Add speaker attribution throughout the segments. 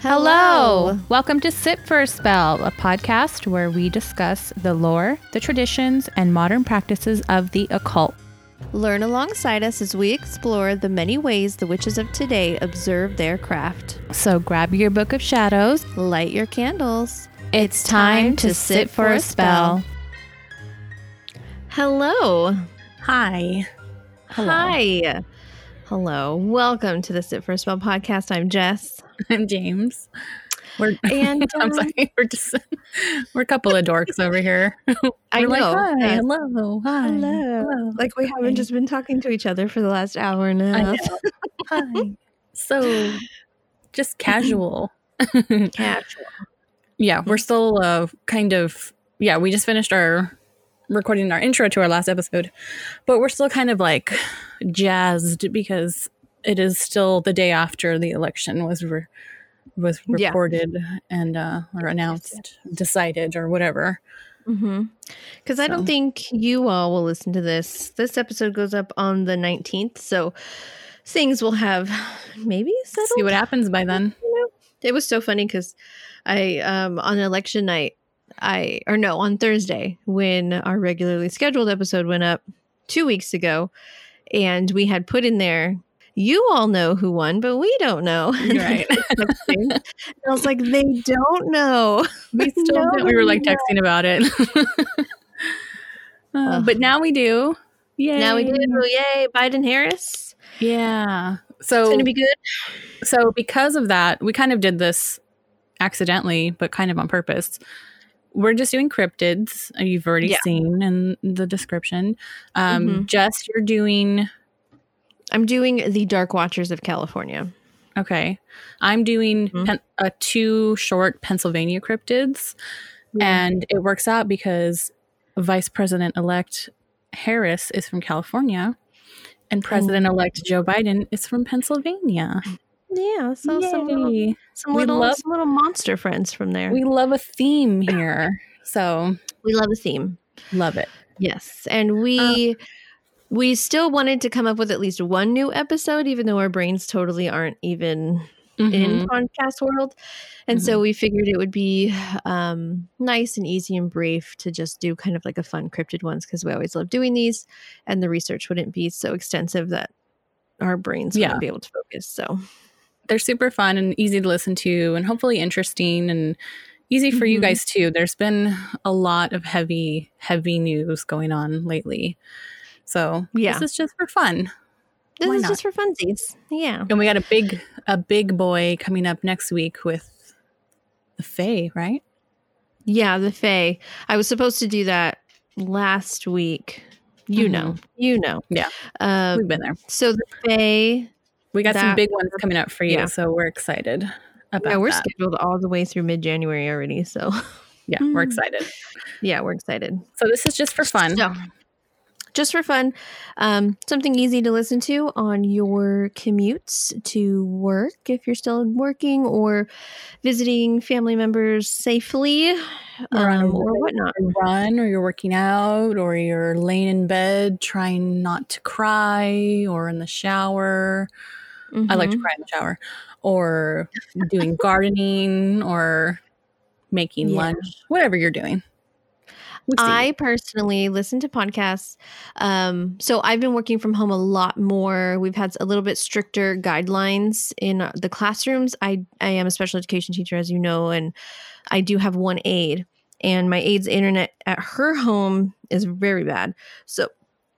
Speaker 1: Hello. Welcome to Sit for a Spell, a podcast where we discuss the lore, the traditions, and modern practices of the occult.
Speaker 2: Learn alongside us as we explore the many ways the witches of today observe their craft.
Speaker 1: So grab your book of shadows.
Speaker 2: Light your candles.
Speaker 1: It's time to sit for a spell.
Speaker 2: Hello.
Speaker 1: Hi. Hello.
Speaker 2: Hi. Hello. Welcome to the Sit for a Spell podcast. I'm Jess.
Speaker 1: I'm James. We're
Speaker 2: And
Speaker 1: I'm
Speaker 2: um,
Speaker 1: sorry, we're just we're a couple of dorks over here.
Speaker 2: I
Speaker 1: We're like,
Speaker 2: know.
Speaker 1: hi,
Speaker 2: Yes.
Speaker 1: hello, hi,
Speaker 2: Hello. Like we haven't just been talking to each other for the last hour and a
Speaker 1: I
Speaker 2: half.
Speaker 1: hi. So, just casual.
Speaker 2: Casual.
Speaker 1: yeah, we're still uh, kind of yeah. We just finished our recording our intro to our last episode, but we're still kind of like jazzed because it is still the day after the election was re- was
Speaker 2: Yeah.
Speaker 1: reported and uh, or announced, decided, or whatever.
Speaker 2: Mm-hmm. Because I don't think you all will listen to this. This episode goes up on the 19th, so things will have maybe settled.
Speaker 1: See what happens by then.
Speaker 2: It was so funny because I um on election night I or no on Thursday when our regularly scheduled episode went up two weeks ago, and we had put in there. You all know who won, but we don't know.
Speaker 1: Right.
Speaker 2: I was like, they don't know.
Speaker 1: we still didn't. We were like texting about it. Uh, but now we do. Yay.
Speaker 2: Now we do. Yay, Biden Harris.
Speaker 1: Yeah. So it's
Speaker 2: gonna be good.
Speaker 1: so because of that, we kind of did this accidentally, but kind of on purpose. We're just doing cryptids. uh, You've already
Speaker 2: Yeah.
Speaker 1: seen in the description. Um,
Speaker 2: Mhm.
Speaker 1: Just you're doing
Speaker 2: I'm doing the Dark Watchers of California.
Speaker 1: okay. I'm doing
Speaker 2: Mhm.
Speaker 1: pen, uh, two short Pennsylvania cryptids, and it works out because Vice President elect Harris is from California, and President elect Joe Biden is from Pennsylvania.
Speaker 2: Yeah, so some little, some
Speaker 1: We
Speaker 2: little,
Speaker 1: love-
Speaker 2: some little monster friends from there.
Speaker 1: We love a theme here, so
Speaker 2: we love a theme.
Speaker 1: love it.
Speaker 2: Yes, and we we still wanted to come up with at least one new episode, even though our brains totally aren't even in
Speaker 1: Mhm.
Speaker 2: podcast world. And so we figured it would be um, nice and easy and brief to just do kind of like a fun cryptid ones because we always love doing these, and the research wouldn't be so extensive that our brains
Speaker 1: Yeah.
Speaker 2: wouldn't be able to focus. So
Speaker 1: They're super fun and easy to listen to, and hopefully interesting and easy for you
Speaker 2: Mhm.
Speaker 1: guys too. There's been a lot of heavy, heavy news going on lately, so
Speaker 2: Yeah.
Speaker 1: this is just for fun.
Speaker 2: this
Speaker 1: Why
Speaker 2: is
Speaker 1: not?
Speaker 2: just for funsies. Yeah.
Speaker 1: And we got a big, a big boy coming up next week with the Fae, right?
Speaker 2: Yeah, the Fae. I was supposed to do that last week. You
Speaker 1: Mhm.
Speaker 2: know, you know.
Speaker 1: Yeah.
Speaker 2: Um,
Speaker 1: We've been there.
Speaker 2: so the Fae,
Speaker 1: We got some big ones coming up for you,
Speaker 2: yeah.
Speaker 1: so we're excited about
Speaker 2: yeah, we're
Speaker 1: that.
Speaker 2: scheduled all the way through mid January already. So
Speaker 1: Yeah, we're
Speaker 2: Mm.
Speaker 1: excited.
Speaker 2: yeah, we're excited.
Speaker 1: So this is just for fun.
Speaker 2: So, just for fun, um, something easy to listen to on your commutes to work if you're still working or visiting family members safely
Speaker 1: Or on a
Speaker 2: um, or whatnot.
Speaker 1: run or you're working out or you're laying in bed trying not to cry or in the shower. I like to
Speaker 2: Mhm.
Speaker 1: cry in the shower or doing gardening or making
Speaker 2: Yeah.
Speaker 1: lunch, whatever you're doing.
Speaker 2: I personally listen to podcasts. Um, so I've been working from home a lot more. We've had a little bit stricter guidelines in the classrooms. I, I am a special education teacher, as you know, and I do have one aide, and my aide's internet at her home is very bad. So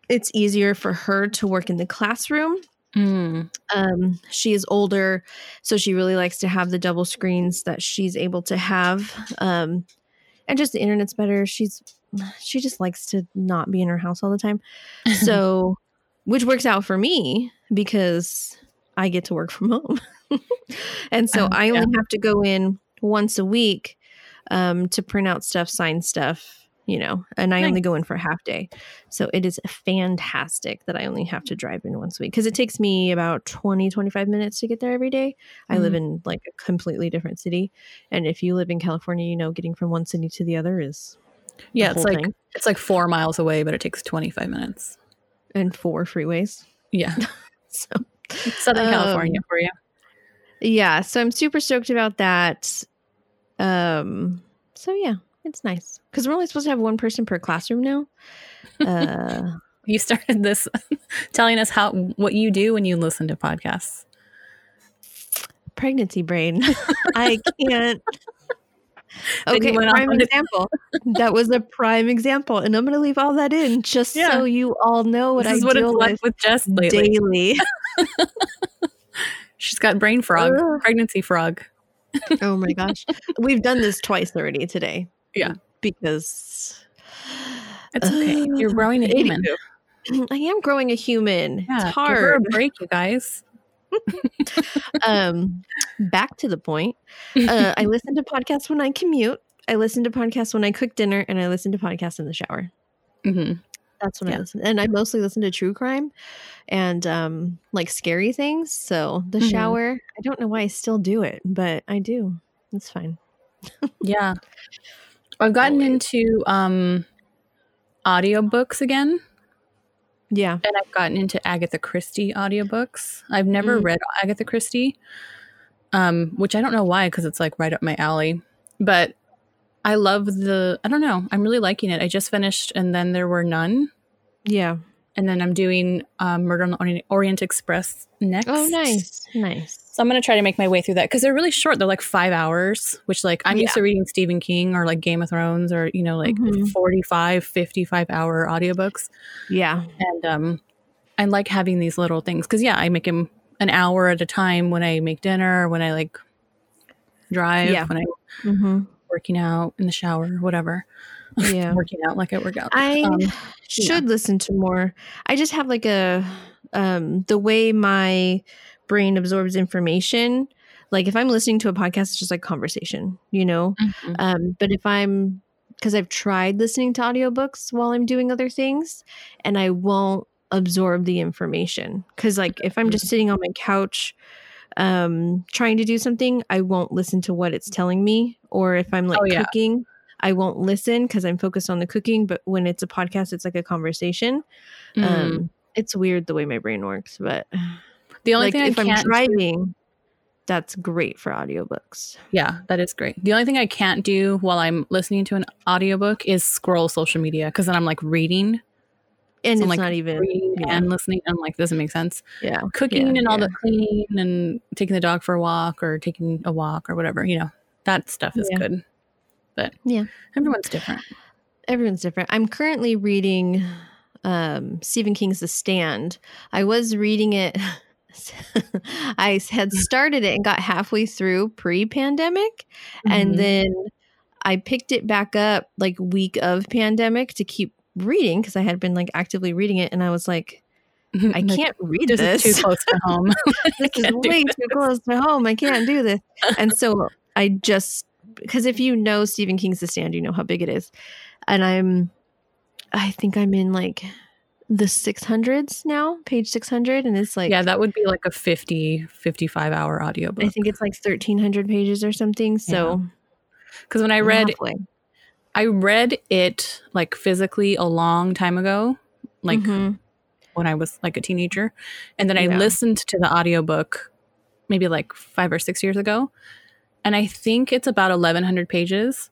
Speaker 2: it's easier for her to work in the classroom
Speaker 1: Mm,
Speaker 2: um she is older so she really likes to have the double screens that she's able to have um and just the internet's better. She's she just likes to not be in her house all the time. So which works out for me because i get to work from home. And so
Speaker 1: Oh,
Speaker 2: i only have to go in once a week um to print out stuff sign stuff you know and i
Speaker 1: Nice.
Speaker 2: only go in for a half day so it is fantastic that i only have to drive in once a week because it takes me about 20 25 minutes to get there every day i live in like a completely different city and if you live in california you know getting from one city to the other is
Speaker 1: yeah, it's like
Speaker 2: thing.
Speaker 1: it's like four miles away, but it takes 25 minutes.
Speaker 2: and four freeways
Speaker 1: Yeah,
Speaker 2: so
Speaker 1: Southern
Speaker 2: Um,
Speaker 1: California for you.
Speaker 2: yeah, so I'm super stoked about that. Um, so yeah, it's nice because we're only supposed to have one person per classroom now. Uh,
Speaker 1: You started this telling us how what you do when you listen to podcasts.
Speaker 2: pregnancy brain. I can't. Okay, prime example. that was a prime example, and I'm going to leave all that in just
Speaker 1: Yeah.
Speaker 2: so you all know what
Speaker 1: this
Speaker 2: I
Speaker 1: is what it's
Speaker 2: deal
Speaker 1: like
Speaker 2: with
Speaker 1: Jess lately.
Speaker 2: daily.
Speaker 1: She's got brain frog, pregnancy frog.
Speaker 2: oh my gosh, we've done this twice already today.
Speaker 1: Yeah.
Speaker 2: because
Speaker 1: It's okay. You're growing a human.
Speaker 2: I am growing a human.
Speaker 1: Yeah,
Speaker 2: it's
Speaker 1: Give her a
Speaker 2: hard.
Speaker 1: break, you guys.
Speaker 2: um, back to the point. Uh, I listen to podcasts when I commute. I listen to podcasts when I cook dinner, and I listen to podcasts in the shower.
Speaker 1: hmm
Speaker 2: That's when
Speaker 1: Yeah.
Speaker 2: I listen, and I mostly listen to true crime and um, like scary things. So the
Speaker 1: Mhm.
Speaker 2: shower. I don't know why I still do it, but I do. It's fine.
Speaker 1: Yeah. I've gotten
Speaker 2: Always.
Speaker 1: into um audiobooks again.
Speaker 2: Yeah.
Speaker 1: and I've gotten into Agatha Christie audiobooks. I've never
Speaker 2: Mm.
Speaker 1: read Agatha Christie, um, which I don't know why, because it's like right up my alley. But I love the. I don't know. I'm really liking it. I just finished, and then there were none,
Speaker 2: Yeah.
Speaker 1: and then I'm doing um, Murder on the Orient, Orient Express next.
Speaker 2: Oh, nice. Nice.
Speaker 1: So I'm gonna try to make my way through that because they're really short. They're like five hours, which like I'm used to reading Stephen King or like Game of Thrones or you know like
Speaker 2: Mhm.
Speaker 1: 45, 55 hour audiobooks
Speaker 2: Yeah.
Speaker 1: and um i like having these little things because yeah i make them an hour at a time when i make dinner when i like drive
Speaker 2: Yeah.
Speaker 1: when i'm
Speaker 2: Mm-hmm.
Speaker 1: working out in the shower whatever
Speaker 2: Yeah.
Speaker 1: working out like i work out
Speaker 2: I
Speaker 1: Um,
Speaker 2: should listen to more. I just have like a um the way my brain absorbs information. Like if I'm listening to a podcast, it's just like conversation, you know.
Speaker 1: mhm.
Speaker 2: Um, but if I'm because I've tried listening to audiobooks while I'm doing other things, and I won't absorb the information. Because like if I'm just sitting on my couch um trying to do something, I won't listen to what it's telling me. Or if I'm like
Speaker 1: Oh, yeah.
Speaker 2: cooking, I won't listen because I'm focused on the cooking. But when it's a podcast, it's like a conversation.
Speaker 1: Mm.
Speaker 2: Um it's weird the way my brain works, but
Speaker 1: the only
Speaker 2: like
Speaker 1: thing
Speaker 2: if
Speaker 1: i
Speaker 2: I'm
Speaker 1: can't do-
Speaker 2: driving, that's great for audiobooks.
Speaker 1: yeah that is great the only thing i can't do while i'm listening to an audiobook is scroll social media because then i'm like reading
Speaker 2: And
Speaker 1: So,
Speaker 2: it's
Speaker 1: like,
Speaker 2: not even
Speaker 1: reading
Speaker 2: yeah.
Speaker 1: and listening and I'm like doesn't make sense
Speaker 2: yeah.
Speaker 1: cooking
Speaker 2: Yeah,
Speaker 1: and all
Speaker 2: yeah.
Speaker 1: the cleaning and taking the dog for a walk or taking a walk or whatever you know that stuff is good but
Speaker 2: Yeah.
Speaker 1: everyone's different
Speaker 2: everyone's different. I'm currently reading um, Stephen King's The Stand. I was reading it. I had started it and got halfway through pre-pandemic,
Speaker 1: Mhm.
Speaker 2: and then I picked it back up like week of pandemic to keep reading because I had been like actively reading it, and I was like, I can't read
Speaker 1: this
Speaker 2: this.
Speaker 1: is too close to home
Speaker 2: this is way
Speaker 1: this.
Speaker 2: too close to home. I can't do this. And so I just because if you know Stephen King's The Stand, you know how big it is. And I'm I think I'm in like the 600s now, page 600 and it's like
Speaker 1: yeah that would be like a 50 55 hour audiobook
Speaker 2: I think it's like 1300 pages or something. So
Speaker 1: because when i read
Speaker 2: halfway.
Speaker 1: i read it like physically a long time ago like
Speaker 2: Mhm.
Speaker 1: when i was like a teenager and then i
Speaker 2: Yeah.
Speaker 1: listened to the audiobook maybe like five or six years ago and i think it's about 1100 pages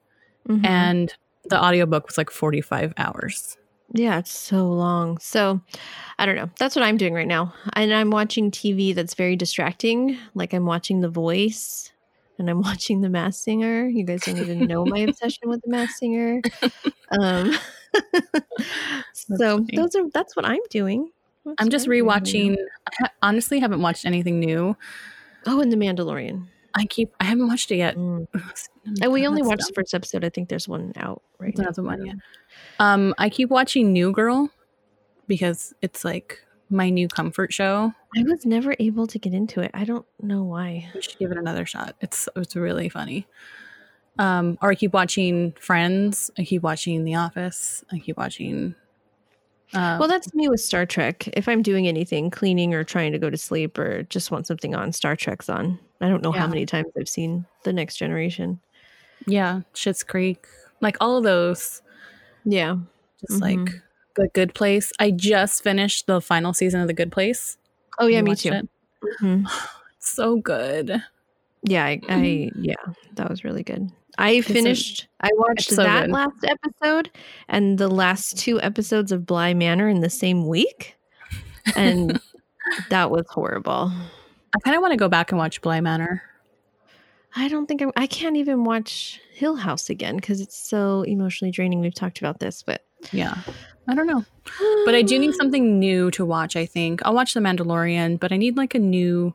Speaker 2: Mhm.
Speaker 1: and the audiobook was like 45 hours
Speaker 2: Yeah, it's so long. So I don't know. That's what I'm doing right now. And I'm watching TV that's very distracting. Like I'm watching The Voice and I'm watching The Masked Singer. You guys don't even know my obsession with The Masked Singer. Um so
Speaker 1: funny.
Speaker 2: those are that's what I'm doing. That's
Speaker 1: i'm just rewatching i ha- honestly haven't watched anything new
Speaker 2: Oh, and The Mandalorian.
Speaker 1: i keep i haven't watched it yet
Speaker 2: Mm. And we only watched
Speaker 1: dumb.
Speaker 2: the first episode. I think there's one out right
Speaker 1: There's
Speaker 2: now.
Speaker 1: another one, yeah. um i keep watching new girl because it's like my new comfort show
Speaker 2: I was never able to get into it. I don't know why.
Speaker 1: you should give it another shot it's it's really funny um or i keep watching friends i keep watching the office i keep watching uh,
Speaker 2: Well, that's me with Star Trek. If I'm doing anything, cleaning or trying to go to sleep or just want something on, Star Trek's on. I don't know how many times I've seen The Next Generation.
Speaker 1: Yeah Schitt's creek like all of those
Speaker 2: Yeah.
Speaker 1: just
Speaker 2: Mhm.
Speaker 1: like the good place i just finished the final season of the good place
Speaker 2: Oh, yeah, me too.
Speaker 1: it?
Speaker 2: Mhm.
Speaker 1: It's so good
Speaker 2: Yeah, I,
Speaker 1: Mm-hmm.
Speaker 2: I yeah, that was really good. I finished. I watched
Speaker 1: so
Speaker 2: that
Speaker 1: good.
Speaker 2: last episode and the last two episodes of Bly Manor in the same week, and that was horrible.
Speaker 1: I kind of want to go back and watch Bly Manor.
Speaker 2: I don't think I, I can't even watch Hill House again because it's so emotionally draining. We've talked about this, but
Speaker 1: Yeah. I don't know. But I do need something new to watch, I think. I'll watch The Mandalorian, but I need like a new.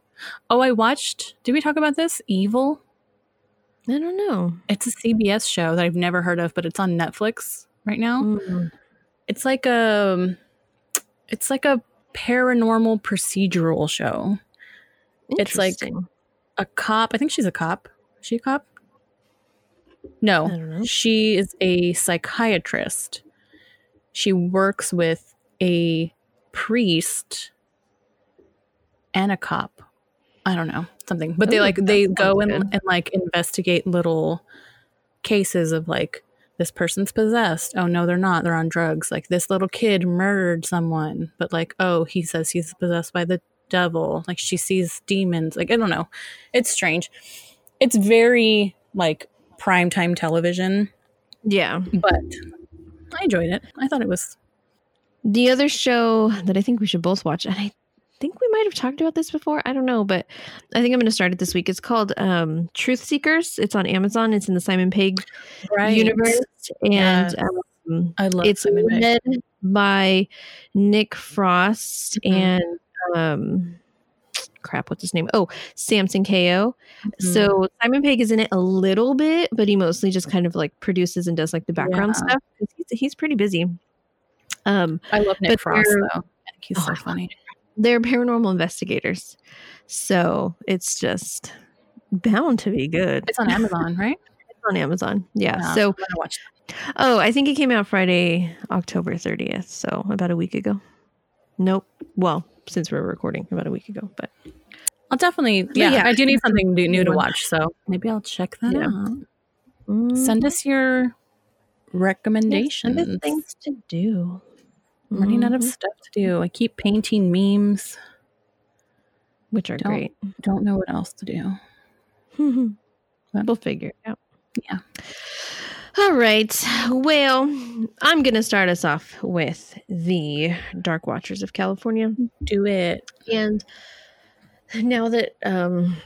Speaker 1: Oh, I watched. Did we talk about this? Evil?
Speaker 2: I don't know.
Speaker 1: It's a CBS show that I've never heard of, but it's on Netflix right now.
Speaker 2: Mm.
Speaker 1: It's like a. It's like a paranormal procedural show. It's like-
Speaker 2: Interesting.
Speaker 1: A cop. I think she's a cop. Is she a cop?
Speaker 2: I
Speaker 1: No.
Speaker 2: don't know.
Speaker 1: She is a psychiatrist. She works with a priest and a cop. I don't know something, but they like they go and, and like investigate little cases of like this person's possessed. Oh no, they're not. They're on drugs. Like this little kid murdered someone, but like oh he says he's possessed by the devil. Like she sees demons. Like I don't know. It's strange. It's very like primetime television,
Speaker 2: Yeah.
Speaker 1: but I enjoyed it. I thought it was
Speaker 2: The other show that I think we should both watch, and I think we might have talked about this before. I don't know, but I think I'm going to start it this week. It's called um, Truth Seekers. It's on Amazon. It's in the Simon Pegg universe, and um,
Speaker 1: I love
Speaker 2: it's
Speaker 1: Simon
Speaker 2: led by Nick Frost
Speaker 1: Mhm.
Speaker 2: and um, crap, what's his name? Oh, Samson Kayo.
Speaker 1: Mhm.
Speaker 2: So Simon Pegg is in it a little bit, but he mostly just kind of like produces and does like the background
Speaker 1: Yeah.
Speaker 2: stuff. He's, he's pretty busy. Um,
Speaker 1: I love Nick Frost though. He's
Speaker 2: Oh,
Speaker 1: so funny.
Speaker 2: they're paranormal investigators, so it's just bound to be good.
Speaker 1: It's on Amazon, right?
Speaker 2: It's on Amazon. Yeah.
Speaker 1: Yeah,
Speaker 2: So, oh, I think it came out Friday, October 30th. So about a week ago. Nope. Well, since we're recording about a week ago, but
Speaker 1: I'll definitely. Yeah,
Speaker 2: yeah.
Speaker 1: I do need something new, new to watch, so maybe I'll check that
Speaker 2: Yeah.
Speaker 1: out.
Speaker 2: mm,
Speaker 1: Send us your recommendations.
Speaker 2: send things to do.
Speaker 1: I'm running out of
Speaker 2: Mhm.
Speaker 1: stuff to do. I keep painting memes.
Speaker 2: which are
Speaker 1: Don't-
Speaker 2: great.
Speaker 1: Don't know what else to do.
Speaker 2: we'll figure it out.
Speaker 1: Yeah.
Speaker 2: All right. Well, I'm going to start us off with the Dark Watchers of California.
Speaker 1: Do it.
Speaker 2: And now that um,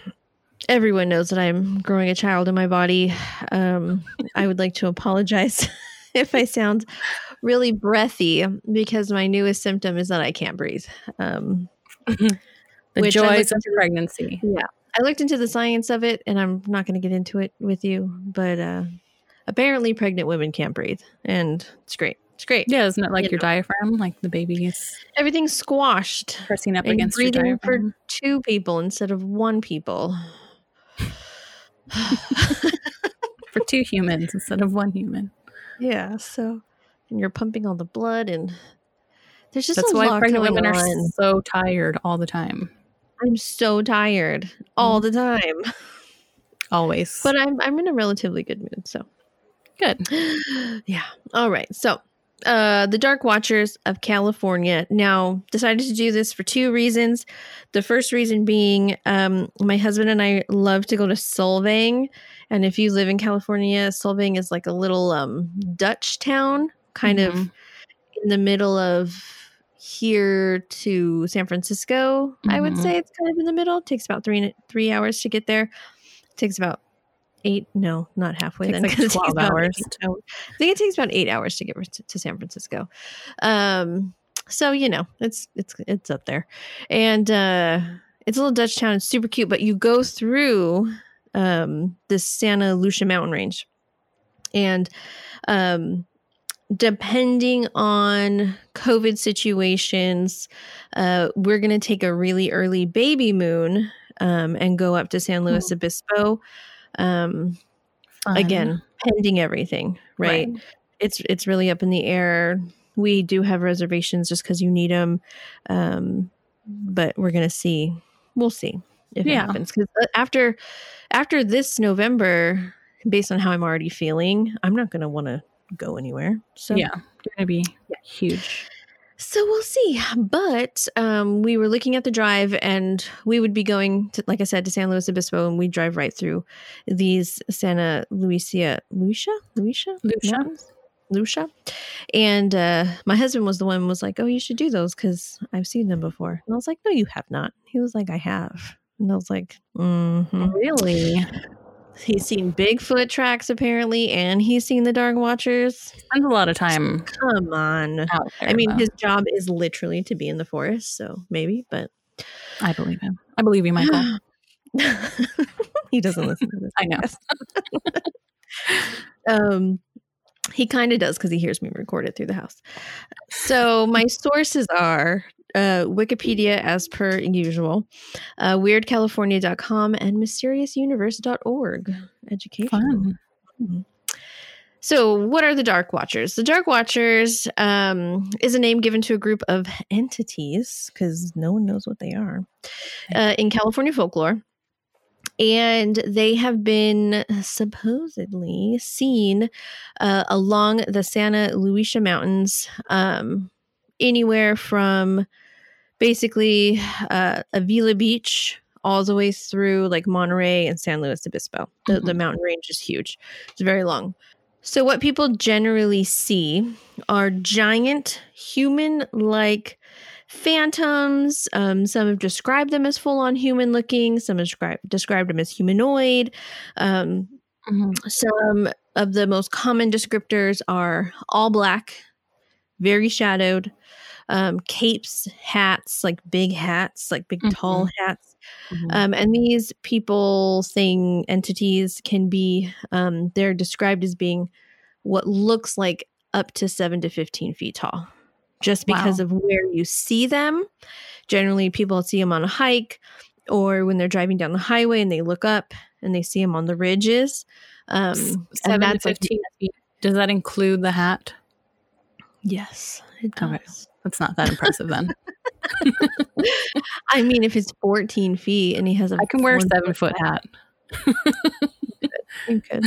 Speaker 2: everyone knows that I'm growing a child in my body, um, I would like to apologize if I sound really breathy because my newest symptom is that I can't breathe. Um,
Speaker 1: The joys of pregnancy. Yeah.
Speaker 2: I looked into the science of it, and I'm not going to get into it with you, but uh, apparently pregnant women can't breathe, and it's great. It's great.
Speaker 1: Yeah, isn't it like
Speaker 2: You
Speaker 1: your diaphragm? Like the baby is
Speaker 2: Everything's squashed.
Speaker 1: pressing up against
Speaker 2: breathing for two people instead of one people.
Speaker 1: For two humans instead of one human.
Speaker 2: yeah, so and you're pumping all the blood, and there's just
Speaker 1: That's
Speaker 2: a
Speaker 1: why
Speaker 2: lot
Speaker 1: pregnant women are so tired all the time.
Speaker 2: I'm so tired all mm-hmm. the time,
Speaker 1: Always.
Speaker 2: but I'm I'm in a relatively good mood. So
Speaker 1: good.
Speaker 2: yeah. All right. So, uh, the Dark Watchers of California now decided to do this for two reasons. The first reason being, um, my husband and I love to go to Solvang, and if you live in California, Solvang is like a little um, Dutch town, kind of
Speaker 1: Mhm.
Speaker 2: in the middle of here to San Francisco. I would
Speaker 1: Mhm.
Speaker 2: say it's kind of in the middle. It takes about three three hours to get there. It takes about eight. No, not halfway. Then,
Speaker 1: like
Speaker 2: 'cause it takes
Speaker 1: 12
Speaker 2: about
Speaker 1: hours.
Speaker 2: hours. I think it takes about eight hours to get to, to San Francisco. Um, so you know, it's it's it's up there, and uh, it's a little Dutch town. It's super cute, but you go through um, the Santa Lucia mountain range, and um, depending on COVID situations, uh, we're going to take a really early baby moon um, and go up to San Luis Obispo. Um,
Speaker 1: Fun.
Speaker 2: again, pending everything, right? It's it's really up in the air. We do have reservations just because you need them, um, but we're gonna see. We'll see if it happens because after after this November, based on how I'm already feeling, I'm not gonna want to go anywhere. So
Speaker 1: Yeah. Gonna be huge.
Speaker 2: So we'll see. But um, we were looking at the drive, and we would be going to, like I said, to San Luis Obispo, and we drive right through these Santa Lucia, Lucia, Lucia,
Speaker 1: Lucia.
Speaker 2: Mountains? Lucia. And uh, my husband was the one who was like, "Oh, you should do those because I've seen them before." And I was like, "No, you have not." He was like, "I have," and I was like, mm-hmm.
Speaker 1: Really?
Speaker 2: "He's seen Bigfoot tracks apparently, and he's seen the Dark Watchers."
Speaker 1: Spends a lot of time
Speaker 2: Come on.
Speaker 1: there.
Speaker 2: I mean,
Speaker 1: though.
Speaker 2: his job is literally to be in the forest, so maybe, but
Speaker 1: I believe him. I believe you, Michael.
Speaker 2: he doesn't listen to this.
Speaker 1: I know.
Speaker 2: Um, he kind of does because he hears me record it through the house. So my sources are uh, Wikipedia, as per usual, uh, WeirdCalifornia.com, and MysteriousUniverse.org. Education.
Speaker 1: Fun.
Speaker 2: So, what are the Dark Watchers? The Dark Watchers um, is a name given to a group of entities because no one knows what they are uh, in California folklore. And they have been supposedly seen uh, along the Santa Lucia Mountains, um, anywhere from basically uh, Avila Beach all the way through like Monterey and San Luis Obispo. The, the mountain range is huge, it's very long. So, what people generally see are giant human like phantoms. Um, some have described them as full on human looking, some have described, described them as humanoid. Um,
Speaker 1: Mhm.
Speaker 2: some of the most common descriptors are all black, very shadowed, um, capes, hats, like big hats, like big tall hats.
Speaker 1: Mhm.
Speaker 2: Um, and these people, thing, entities can be, um, they're described as being what looks like up to seven to 15 feet tall, just because
Speaker 1: Wow.
Speaker 2: of where you see them. Generally, people see them on a hike or when they're driving down the highway and they look up and they see them on the ridges. Um,
Speaker 1: Seven to
Speaker 2: that's like-
Speaker 1: fifteen feet. Does that include the hat?
Speaker 2: yes, it
Speaker 1: Okay. That's not that impressive then.
Speaker 2: I mean, if it's 14 feet and he has a
Speaker 1: I can wear a seven foot hat.
Speaker 2: You could.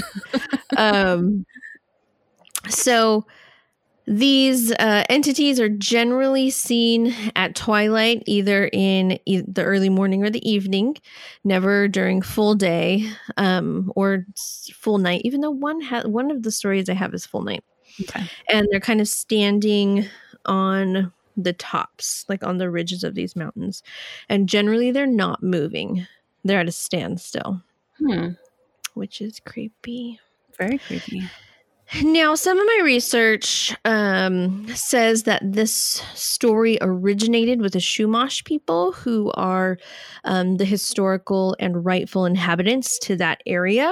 Speaker 2: um, so these uh, entities are generally seen at twilight, either in e- the early morning or the evening, never during full day um, or full night. Even though one ha- one of the stories I have is full night,
Speaker 1: Okay.
Speaker 2: and they're kind of standing on the tops, like on the ridges of these mountains, and generally they're not moving; they're at a standstill,
Speaker 1: Hmm.
Speaker 2: which is creepy.
Speaker 1: Very creepy.
Speaker 2: Now, some of my research um, says that this story originated with the Chumash people, who are um, the historical and rightful inhabitants to that area.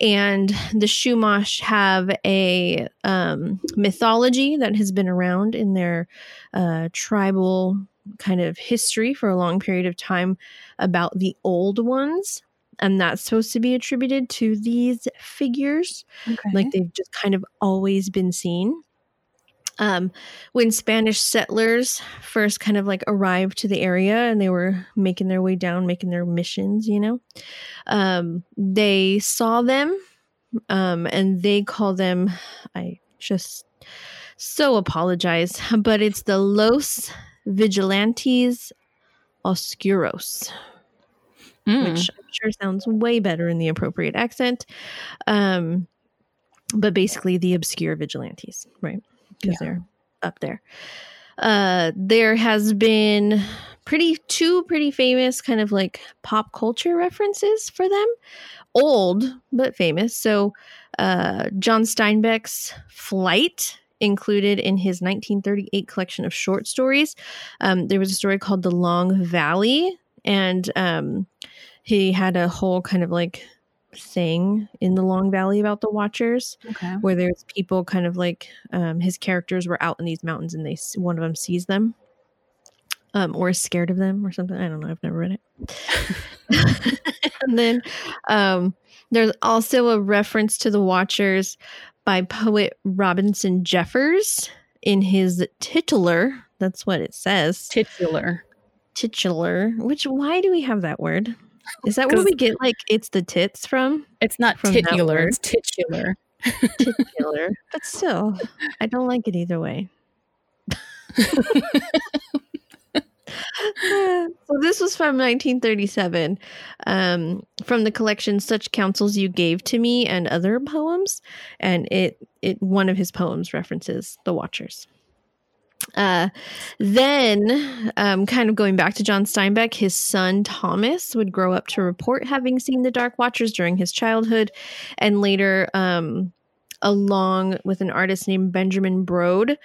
Speaker 2: And the Chumash have a um, mythology that has been around in their uh, tribal kind of history for a long period of time about the old ones. And that's supposed to be attributed to these figures
Speaker 1: Okay.
Speaker 2: like they've just kind of always been seen. Um, when Spanish settlers first kind of like arrived to the area and they were making their way down, making their missions, you know, um, they saw them um, and they call them, I just so apologize, but it's the Los Vigilantes Oscuros
Speaker 1: Mm.
Speaker 2: which I'm sure sounds way better in the appropriate accent. Um, but basically, the obscure vigilantes, right? Because
Speaker 1: Yeah.
Speaker 2: they're up there. Uh, there has been pretty two pretty famous kind of like pop culture references for them, old but famous. So, uh, John Steinbeck's Flight included in his 1938 collection of short stories. Um, there was a story called The Long Valley, and um, he had a whole kind of like thing in the Long Valley about the Watchers,
Speaker 1: okay.
Speaker 2: where there's people kind of like um, his characters were out in these mountains, and they one of them sees them, um, or is scared of them, or something. I don't know. I've never read it. and then um, there's also a reference to the Watchers by poet Robinson Jeffers in his titular. That's what it says
Speaker 1: Titular.
Speaker 2: titular which why do we have that word is that where we get like it's the tits from
Speaker 1: It's not
Speaker 2: From
Speaker 1: titular. It's titular.
Speaker 2: titular but still i don't like it either way so this was from 1937 um, from the collection such counsels you gave to me and other poems and it it one of his poems references the watchers uh, then, um, kind of going back to John Steinbeck, his son Thomas would grow up to report having seen the Dark Watchers during his childhood, and later, um, along with an artist named Benjamin Brode,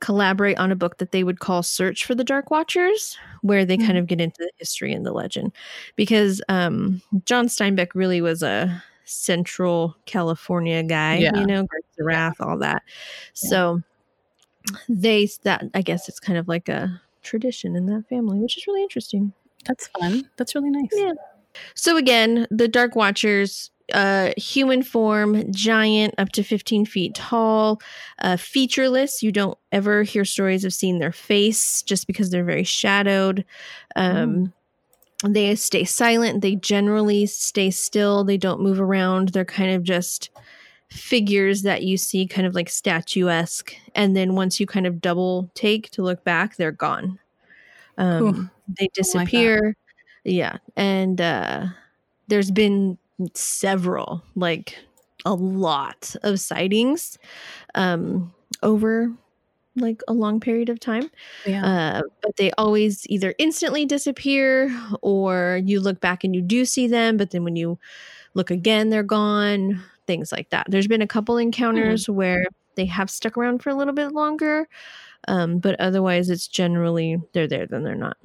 Speaker 2: collaborate on a book that they would call Search for the Dark Watchers, where they mm-hmm. kind of get into the history and the legend. Because um, John Steinbeck really was a central California guy, yeah. you know, of Wrath, all that. Yeah. So they, that I guess it's kind of like a tradition in that family, which is really interesting.
Speaker 1: That's fun. That's really nice.
Speaker 2: Yeah. So again, the Dark Watchers uh, human form, giant, up to 15 feet tall, uh, featureless. You don't ever hear stories of seeing their face just because they're very shadowed. Um, mm. They stay silent. They generally stay still. They don't move around. They're kind of just figures that you see kind of like statuesque. And then once you kind of double take to look back, they're gone. Um, they disappear. Like yeah. And uh, there's been several, like a lot of sightings um, over like a long period of time. Yeah. Uh, but they always either instantly disappear or you look back and you do see them, but then when you look again, they're gone, things like that. There's been a couple encounters mm-hmm. where they have stuck around for a little bit longer, um, but otherwise, it's generally they're there, then they're not.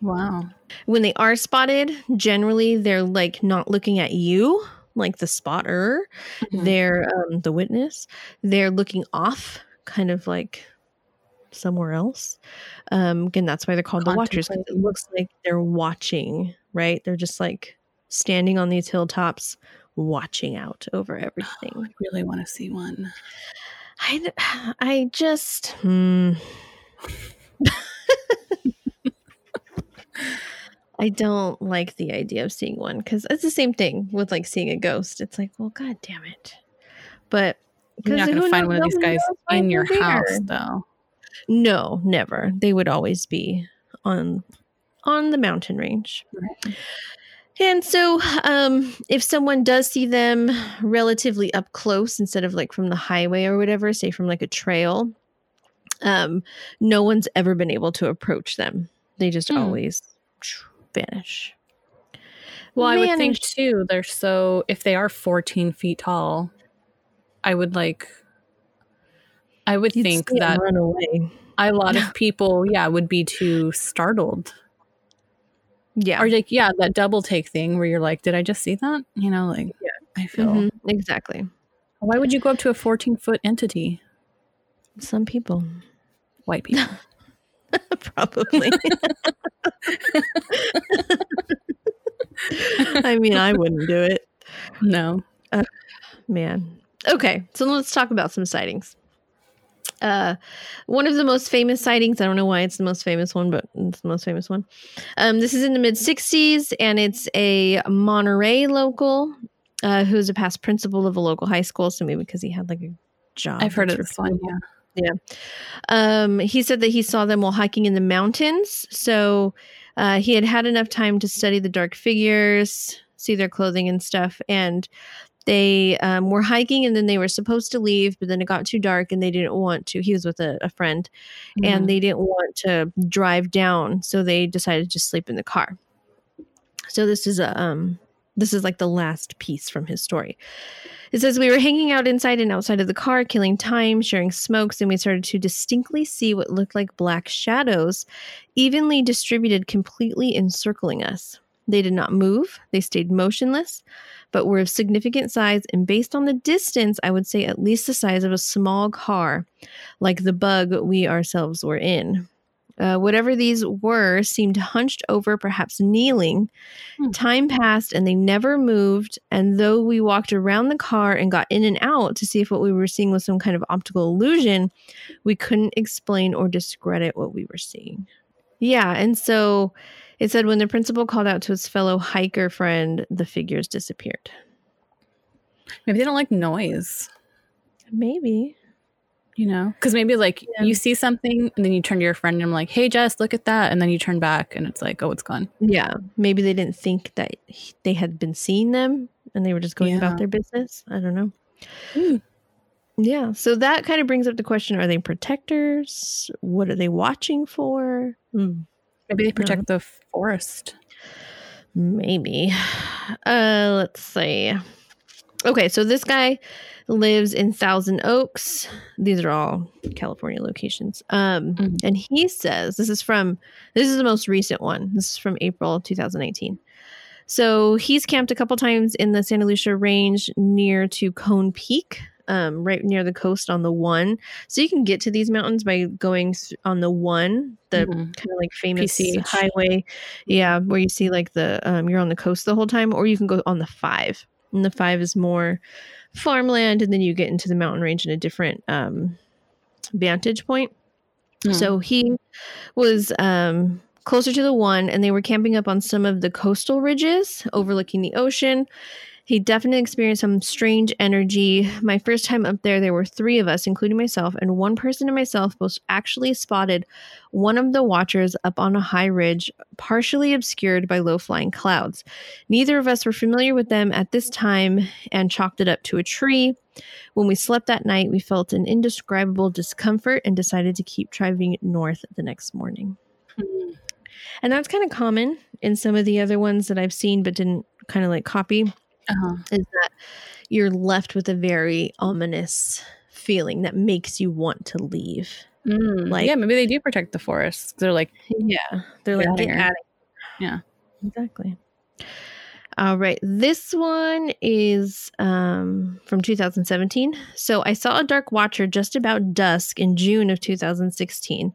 Speaker 1: Wow.
Speaker 2: When they are spotted, generally they're like not looking at you, like the spotter. Mm-hmm. They're um, the witness. They're looking off, kind of like somewhere else. Um, again, that's why they're called the watchers. It looks like they're watching, right? They're just like standing on these hilltops, watching out over everything. Oh,
Speaker 1: I really want to see one.
Speaker 2: I, I just. Hmm. I don't like the idea of seeing one because it's the same thing with like seeing a ghost. It's like, well, god damn it. But
Speaker 1: you're not going to find one of these guys in your house, though.
Speaker 2: No, never. They would always be on on the mountain range. Right. And so, um, if someone does see them relatively up close instead of like from the highway or whatever, say from like a trail, um, no one's ever been able to approach them. They just mm. always vanish.
Speaker 1: Well, I would think too, they're so, if they are 14 feet tall, I would like, I would You'd think that a lot of people, yeah, would be too startled.
Speaker 2: Yeah.
Speaker 1: Or like, yeah, that double take thing where you're like, did I just see that? You know, like, yeah, I feel. Mm-hmm.
Speaker 2: Exactly.
Speaker 1: Why would you go up to a 14 foot entity?
Speaker 2: Some people.
Speaker 1: White people.
Speaker 2: Probably. I mean, I wouldn't do it.
Speaker 1: No.
Speaker 2: Uh, man. Okay, so let's talk about some sightings. Uh, one of the most famous sightings, I don't know why it's the most famous one, but it's the most famous one. Um, this is in the mid 60s, and it's a Monterey local uh, who's a past principal of a local high school. So maybe because he had like a job.
Speaker 1: I've heard of this one, yeah.
Speaker 2: Yeah. Um, he said that he saw them while hiking in the mountains. So uh, he had had enough time to study the dark figures, see their clothing and stuff. And they um, were hiking and then they were supposed to leave, but then it got too dark and they didn't want to. He was with a, a friend mm-hmm. and they didn't want to drive down. So they decided to sleep in the car. So this is a, um, this is like the last piece from his story. It says we were hanging out inside and outside of the car, killing time, sharing smokes, and we started to distinctly see what looked like black shadows, evenly distributed, completely encircling us. They did not move, they stayed motionless, but were of significant size, and based on the distance, I would say at least the size of a small car, like the bug we ourselves were in. Uh, whatever these were seemed hunched over, perhaps kneeling. Hmm. Time passed and they never moved. And though we walked around the car and got in and out to see if what we were seeing was some kind of optical illusion, we couldn't explain or discredit what we were seeing. Yeah. And so it said when the principal called out to his fellow hiker friend, the figures disappeared.
Speaker 1: Maybe they don't like noise.
Speaker 2: Maybe.
Speaker 1: You know, because maybe like
Speaker 2: Yeah.
Speaker 1: you see something and then you turn to your friend and I'm like, "Hey, Jess, look at that," and then you turn back and it's like, "Oh, it's gone."
Speaker 2: Yeah, maybe they didn't think that they had been seeing them and they were just going
Speaker 1: Yeah.
Speaker 2: about their business. I don't know.
Speaker 1: Hmm.
Speaker 2: Yeah, so that kind of brings up the question are they protectors? What are they watching for? Hmm,
Speaker 1: Maybe they protect the forest.
Speaker 2: maybe. Uh, let's see. Okay, so this guy lives in Thousand Oaks. These are all California locations. Um,
Speaker 1: Mhm.
Speaker 2: and he says this is from this is the most recent one. This is from April 2018. So he's camped a couple times in the Santa Lucia Range near to Cone Peak, um, right near the coast on the one. So you can get to these mountains by going on the one, the
Speaker 1: Mhm.
Speaker 2: kind of like famous
Speaker 1: PCH.
Speaker 2: highway. Yeah, where you see like the um, you're on the coast the whole time, or you can go on the five. And the five is more farmland, and then you get into the mountain range in a different um, vantage point.
Speaker 1: Hmm.
Speaker 2: So he was um, closer to the one, and they were camping up on some of the coastal ridges overlooking the ocean. He definitely experienced some strange energy. My first time up there, there were three of us, including myself, and one person and myself both actually spotted one of the watchers up on a high ridge, partially obscured by low flying clouds. Neither of us were familiar with them at this time and chalked it up to a tree. When we slept that night, we felt an indescribable discomfort and decided to keep driving north the next morning.
Speaker 1: Hmm.
Speaker 2: And that's kind of common in some of the other ones that I've seen but didn't kind of like copy
Speaker 1: Uh-huh.
Speaker 2: is that you're left with a very ominous feeling that makes you want to leave.
Speaker 1: Mm,
Speaker 2: Like-
Speaker 1: yeah, maybe they do protect the forest. They're like,
Speaker 2: Yeah. They're like,
Speaker 1: outta
Speaker 2: get
Speaker 1: here."
Speaker 2: out of
Speaker 1: Yeah.
Speaker 2: Exactly. All right. This one is um, from 2017. So I saw a dark watcher just about dusk in June of 2016.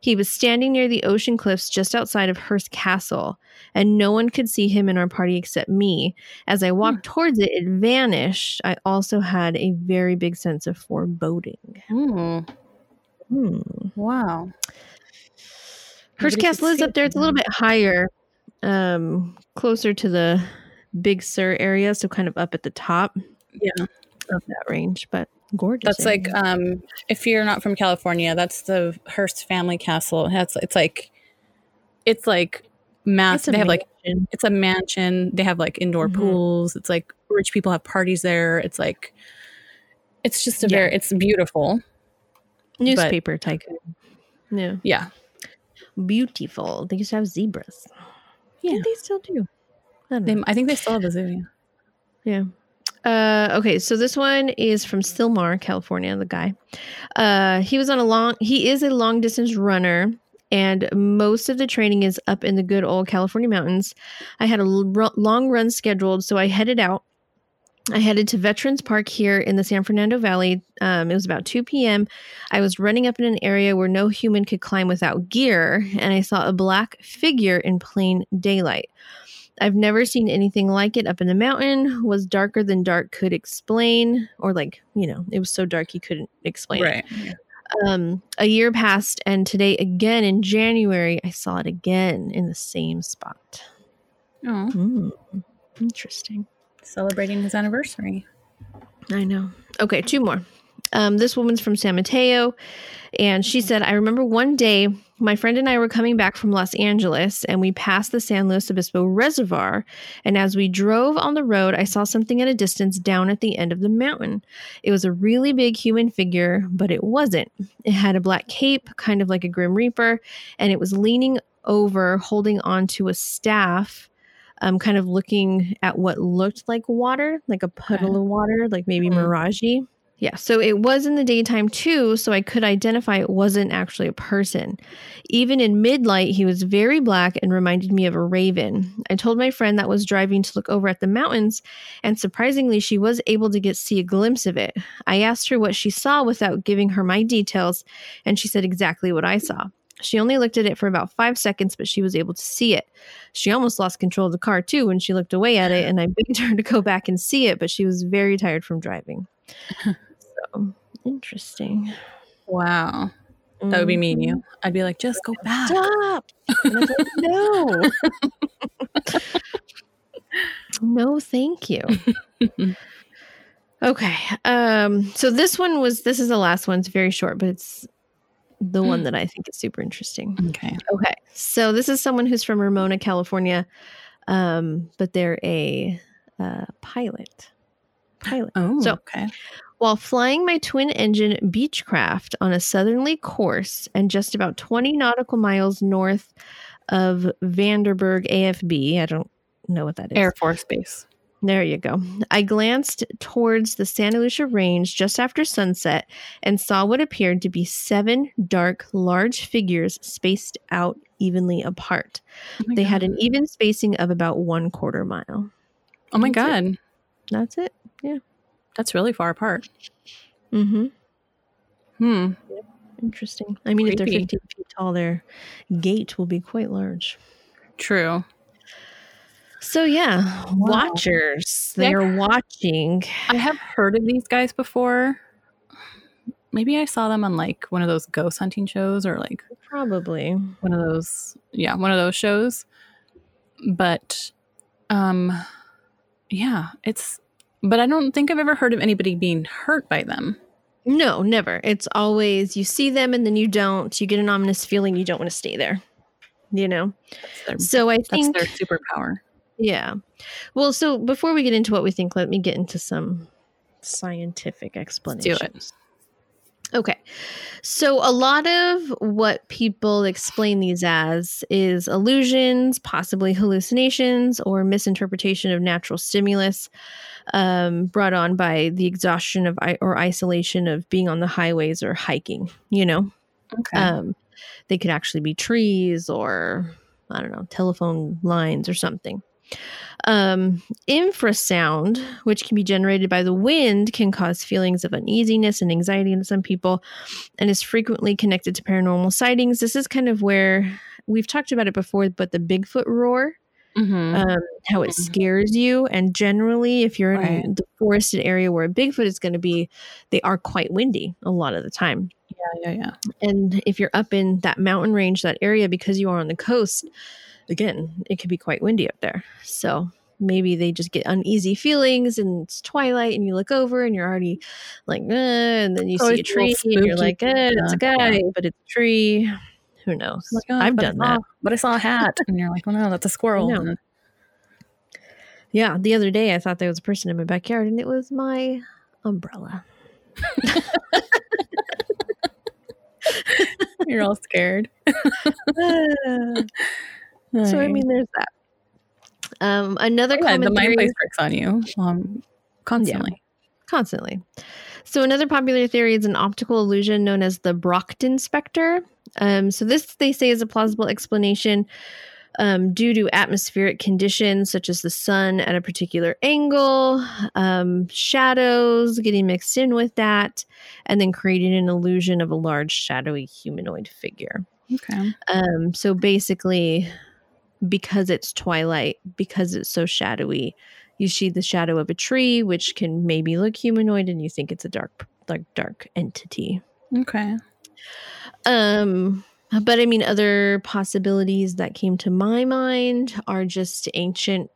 Speaker 2: He was standing near the ocean cliffs just outside of Hearst Castle, and no one could see him in our party except me. As I walked towards it, it vanished. I also had a very big sense of foreboding.
Speaker 1: "Hmm,
Speaker 2: Hmm.
Speaker 1: wow.
Speaker 2: Hearst Castle is up there. It's a little bit higher, um, closer to the Big Sur area, so kind of up at the top
Speaker 1: Yeah.
Speaker 2: of that range. But gorgeous.
Speaker 1: That's like um if you're not from California, that's the Hearst family castle. It's it's like it's like mass
Speaker 2: It's
Speaker 1: they have like it's a mansion. They have like indoor
Speaker 2: Mhm.
Speaker 1: pools. It's like rich people have parties there. It's like it's just a
Speaker 2: Yeah.
Speaker 1: very it's beautiful.
Speaker 2: newspaper tycoon. Yeah,
Speaker 1: Yeah.
Speaker 2: beautiful. They used to have zebras.
Speaker 1: Yeah.
Speaker 2: they still do. I
Speaker 1: They. I think they still have a zoo. yeah.
Speaker 2: Yeah. Uh, okay, so this one is from Sylmar, California. The guy, uh, he was on a long. He is a long distance runner, and most of the training is up in the good old California mountains. I had a l- long run scheduled, so I headed out. I headed to Veterans Park here in the San Fernando Valley. Um, it was about 2 p.m. I was running up in an area where no human could climb without gear, and I saw a black figure in plain daylight. I've never seen anything like it up in the mountain. Was darker than dark could explain, or like you know, it was so dark he couldn't explain. it.
Speaker 1: Right.
Speaker 2: Um, a year passed, and today again in January, I saw it again in the same spot.
Speaker 1: Oh,
Speaker 2: Hmm. Interesting.
Speaker 1: celebrating his anniversary.
Speaker 2: I know. Okay, two more. Um, this woman's from San Mateo, and she said, I remember one day my friend and I were coming back from Los Angeles, and we passed the San Luis Obispo Reservoir. And as we drove on the road, I saw something at a distance down at the end of the mountain. It was a really big human figure, but it wasn't. It had a black cape, kind of like a Grim Reaper, and it was leaning over, holding onto a staff um, kind of looking at what looked like water, like a puddle of water, like maybe
Speaker 1: Mhm.
Speaker 2: mirage. Yeah, so it was in the daytime too, so I could identify it wasn't actually a person. Even in midlight, he was very black and reminded me of a raven. I told my friend that was driving to look over at the mountains, and surprisingly, she was able to get see a glimpse of it. I asked her what she saw without giving her my details, and she said exactly what I saw. She only looked at it for about five seconds, but she was able to see it. She almost lost control of the car too when she looked away at it, and I begged her to go back and see it, but she was very tired from driving. so interesting.
Speaker 1: Wow. That would be me and you. I'd be like, just go back.
Speaker 2: Stop. And I was like, no. no, thank you. Okay. Um, so this one was this is the last one. It's very short, but it's the one that I think is super interesting.
Speaker 1: Okay.
Speaker 2: Okay. So this is someone who's from Ramona, California. Um, but they're a uh, pilot. Pilot.
Speaker 1: Oh,
Speaker 2: So-
Speaker 1: okay.
Speaker 2: While flying my twin engine Beechcraft on a southerly course and just about 20 nautical miles north of Vandenberg AFB, I don't know what that is.
Speaker 1: Air Force Base.
Speaker 2: There you go. I glanced towards the Santa Lucia Range just after sunset and saw what appeared to be seven dark, large figures spaced out evenly apart.
Speaker 1: Oh
Speaker 2: They had an even spacing of about one quarter mile.
Speaker 1: Oh my
Speaker 2: That's
Speaker 1: God.
Speaker 2: That's it.
Speaker 1: That's really far apart.
Speaker 2: Mm-hmm.
Speaker 1: Hmm.
Speaker 2: Interesting. I mean, if they're 15 feet tall, their gait will be quite large.
Speaker 1: True.
Speaker 2: So, yeah,
Speaker 1: Wow.
Speaker 2: watchers. They
Speaker 1: Yeah.
Speaker 2: are watching.
Speaker 1: I have heard of these guys before. Maybe I saw them on like one of those ghost hunting shows or like
Speaker 2: Probably.
Speaker 1: one of those yeah, one of those shows. But um yeah, it's but I don't think I've ever heard of anybody being hurt by them.
Speaker 2: No, never. It's always you see them and then you don't. You get an ominous feeling you don't want to stay there. You know?
Speaker 1: Their,
Speaker 2: So I think that's
Speaker 1: their superpower.
Speaker 2: Yeah. Well, so before we get into what we think, let me get into some scientific explanations. Okay. So a lot of what people explain these as is illusions, possibly hallucinations, or misinterpretation of natural stimulus um, brought on by the exhaustion of or isolation of being on the highways or hiking, you know?
Speaker 1: Okay.
Speaker 2: Um, they could actually be trees or I don't know, telephone lines or something. Um, infrasound, which can be generated by the wind, can cause feelings of uneasiness and anxiety in some people and is frequently connected to paranormal sightings. This is kind of where we've talked about it before, but the Bigfoot roar,
Speaker 1: Mhm.
Speaker 2: um, how it
Speaker 1: Mhm.
Speaker 2: scares you. And generally, if you're in
Speaker 1: Right.
Speaker 2: the forested area where a Bigfoot is going to be, they are quite windy a lot of the time.
Speaker 1: yeah, yeah, yeah.
Speaker 2: And if you're up in that mountain range, that area, because you are on the coast, again, it could be quite windy up there. So maybe they just get uneasy feelings and it's twilight and you look over and you're already like, uh, and then you
Speaker 1: Oh,
Speaker 2: see a tree and you're like, eh, it's a
Speaker 1: Yeah,
Speaker 2: guy, but it's a tree. Who knows?
Speaker 1: Like, oh,
Speaker 2: I've done
Speaker 1: saw-
Speaker 2: that.
Speaker 1: But I saw a hat. and you're like, well, no, that's a squirrel.
Speaker 2: Yeah. The other day I thought there was a person in my backyard and it was my umbrella.
Speaker 1: You're all scared.
Speaker 2: so, I mean, there's that. Um, another
Speaker 1: yeah, the
Speaker 2: common
Speaker 1: mind
Speaker 2: theory-
Speaker 1: plays tricks on you um, constantly.
Speaker 2: constantly. So another popular theory is an optical illusion known as the Brocken specter. Um, so this they say is a plausible explanation um, due to atmospheric conditions such as the sun at a particular angle, um, shadows getting mixed in with that, and then creating an illusion of a large shadowy humanoid figure.
Speaker 1: Okay.
Speaker 2: Um, so basically, because it's twilight, because it's so shadowy, you see the shadow of a tree, which can maybe look humanoid, and you think it's a dark, dark, dark entity.
Speaker 1: Okay.
Speaker 2: Um, but I mean, other possibilities that came to my mind are just ancient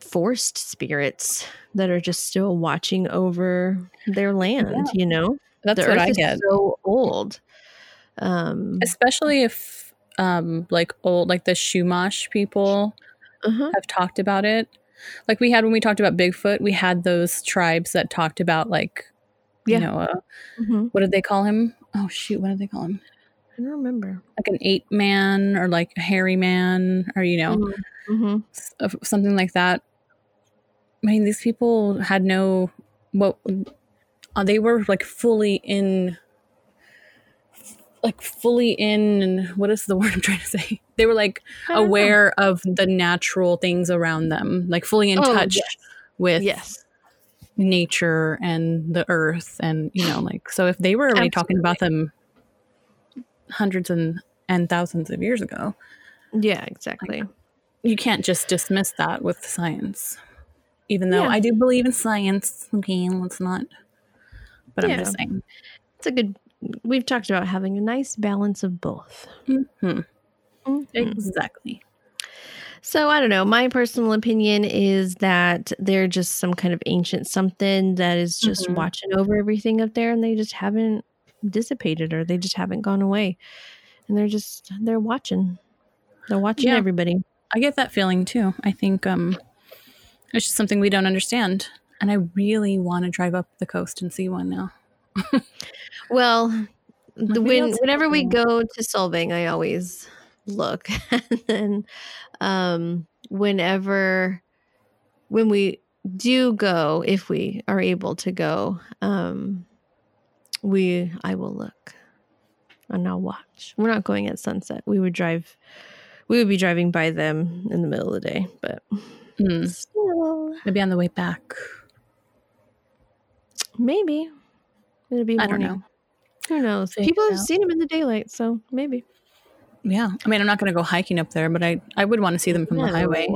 Speaker 2: forest spirits that are just still watching over their land.
Speaker 1: Yeah.
Speaker 2: You know,
Speaker 1: That's
Speaker 2: the
Speaker 1: what I get.
Speaker 2: so old. Um,
Speaker 1: Especially if um like old like the Chumash people
Speaker 2: uh-huh.
Speaker 1: have talked about it. Like we had when we talked about Bigfoot, we had those tribes that talked about like
Speaker 2: Yeah.
Speaker 1: you know, uh,
Speaker 2: Mhm.
Speaker 1: what did they call him? Oh shoot, what did they call him?
Speaker 2: I don't remember.
Speaker 1: Like an ape man or like a hairy man or you know,
Speaker 2: hmm
Speaker 1: s- of something like that. I mean, these people had no what uh, they were like fully in like fully in what is the word I'm trying to say? They were like aware of the natural things around them, like fully in
Speaker 2: Oh,
Speaker 1: touch
Speaker 2: yes.
Speaker 1: with
Speaker 2: Yes.
Speaker 1: nature and the earth and you know like so if they were already talking about them hundreds and and thousands of years ago
Speaker 2: Yeah, exactly.
Speaker 1: you can't just dismiss that with science even though
Speaker 2: Yeah.
Speaker 1: i do believe in science okay let's not but i'm just saying
Speaker 2: It's a good. We've talked about having a nice balance of both.
Speaker 1: Mhm.
Speaker 2: Mhm.
Speaker 1: exactly
Speaker 2: So I don't know. My personal opinion is that they're just some kind of ancient something that is just
Speaker 1: Mhm.
Speaker 2: watching over everything up there and they just haven't dissipated or they just haven't gone away. And they're just they're watching. They're watching
Speaker 1: Yeah.
Speaker 2: everybody.
Speaker 1: I get that feeling too. I think um, it's just something we don't understand, and I really want to drive up the coast and see one now.
Speaker 2: Well, the, when whenever we go to Solvang, I always look, and then um, whenever when we do go, if we are able to go, um, we I will look and I'll watch. We're not going at sunset. We would drive. We would be driving by them in the middle of the day, but
Speaker 1: Hmm.
Speaker 2: still,
Speaker 1: Maybe on the way back.
Speaker 2: maybe it'll be
Speaker 1: I don't
Speaker 2: morning.
Speaker 1: know.
Speaker 2: Who knows? People have
Speaker 1: out.
Speaker 2: seen them in the daylight, so maybe.
Speaker 1: Yeah, I mean, I'm not going to go hiking up there, but I I would want to see them from the highway.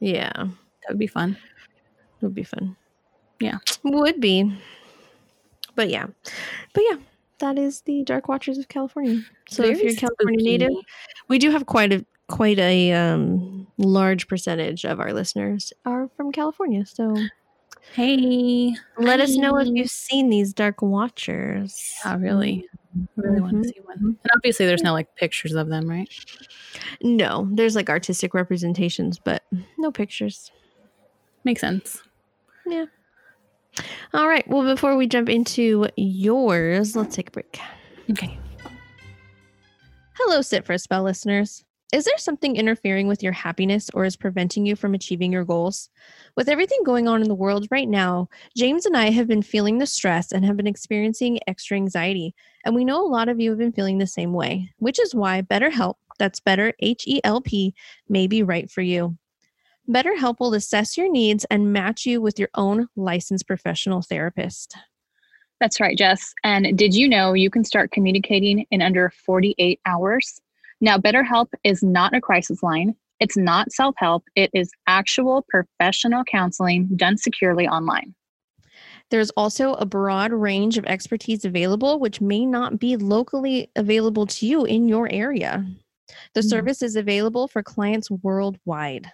Speaker 2: Yeah,
Speaker 1: That would be fun.
Speaker 2: it would be fun.
Speaker 1: Yeah.
Speaker 2: Would be. But yeah. But yeah, that is the Dark Watchers of California. So if you're a California native, we do have quite a quite a um large percentage of our listeners are from California. So
Speaker 1: Hey,
Speaker 2: let us know if you've seen these Dark Watchers.
Speaker 1: yeah, really, really want
Speaker 2: Mhm.
Speaker 1: to see one. And obviously, there's no like pictures of them, right?
Speaker 2: No, there's like artistic representations, but no pictures.
Speaker 1: Makes sense.
Speaker 2: Yeah. All right. Well, before we jump into yours, let's take a break.
Speaker 1: Okay.
Speaker 2: Hello, Sit for a Spell listeners. Is there something interfering with your happiness or is preventing you from achieving your goals? With everything going on in the world right now, James and I have been feeling the stress and have been experiencing extra anxiety. And we know a lot of you have been feeling the same way, which is why BetterHelp, that's better H E L P, may be right for you. BetterHelp will assess your needs and match you with your own licensed professional therapist.
Speaker 3: That's right, Jess. And did you know you can start communicating in under 48 hours? Now, BetterHelp is not a crisis line. It's not self help. It is actual professional counseling done securely online.
Speaker 2: There's also a broad range of expertise available, which may not be locally available to you in your area. The
Speaker 1: Mhm.
Speaker 2: service is available for clients worldwide.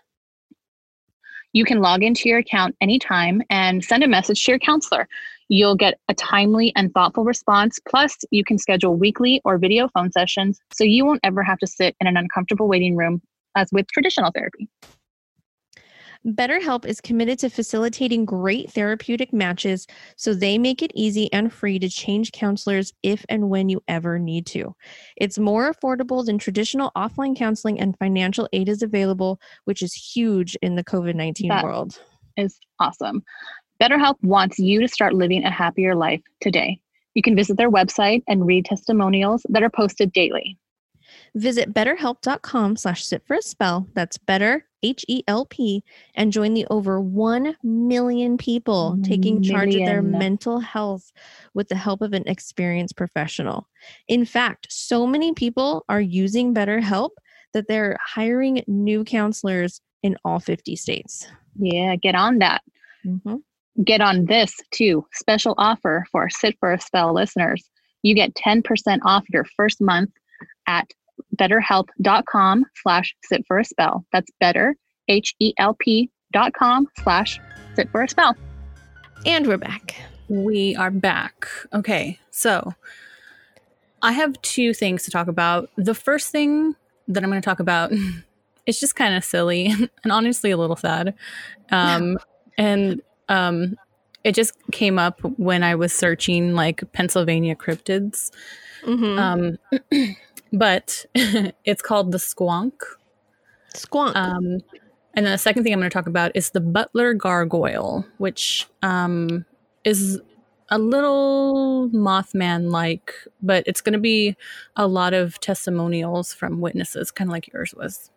Speaker 3: You can log into your account anytime and send a message to your counselor. You'll get a timely and thoughtful response. Plus, you can schedule weekly or video phone sessions so you won't ever have to sit in an uncomfortable waiting room as with traditional therapy.
Speaker 2: BetterHelp is committed to facilitating great therapeutic matches so they make it easy and free to change counselors if and when you ever need to. It's more affordable than traditional offline counseling, and financial aid is available, which is huge in the COVID 19 world.
Speaker 3: is awesome. BetterHelp wants you to start living a happier life today. You can visit their website and read testimonials that are posted daily.
Speaker 2: Visit betterhelp.com slash sit for a spell. That's better, H E L P, and join the over 1 million people taking charge of their mental health with the help of an experienced professional. In fact, so many people are using BetterHelp that they're hiring new counselors in all 50 states.
Speaker 3: Yeah, get on that. Mm-hmm. Get on this too. Special offer for Sit for a Spell listeners. You get 10% off your first month at betterhelp.com slash sit for a spell. That's better, H E L P dot com slash sit for a spell.
Speaker 2: And we're back.
Speaker 1: We are back. Okay, so I have two things to talk about. The first thing that I'm going to talk about it's just kind of silly and honestly a little sad. Um, and um, it just came up when I was searching like Pennsylvania cryptids.
Speaker 2: Mhm.
Speaker 1: Um, but it's called the squonk.
Speaker 2: Squonk.
Speaker 1: Um, and then the second thing I'm going to talk about is the Butler Gargoyle, which um, is a little Mothman like, but it's going to be a lot of testimonials from witnesses, kind of like yours was.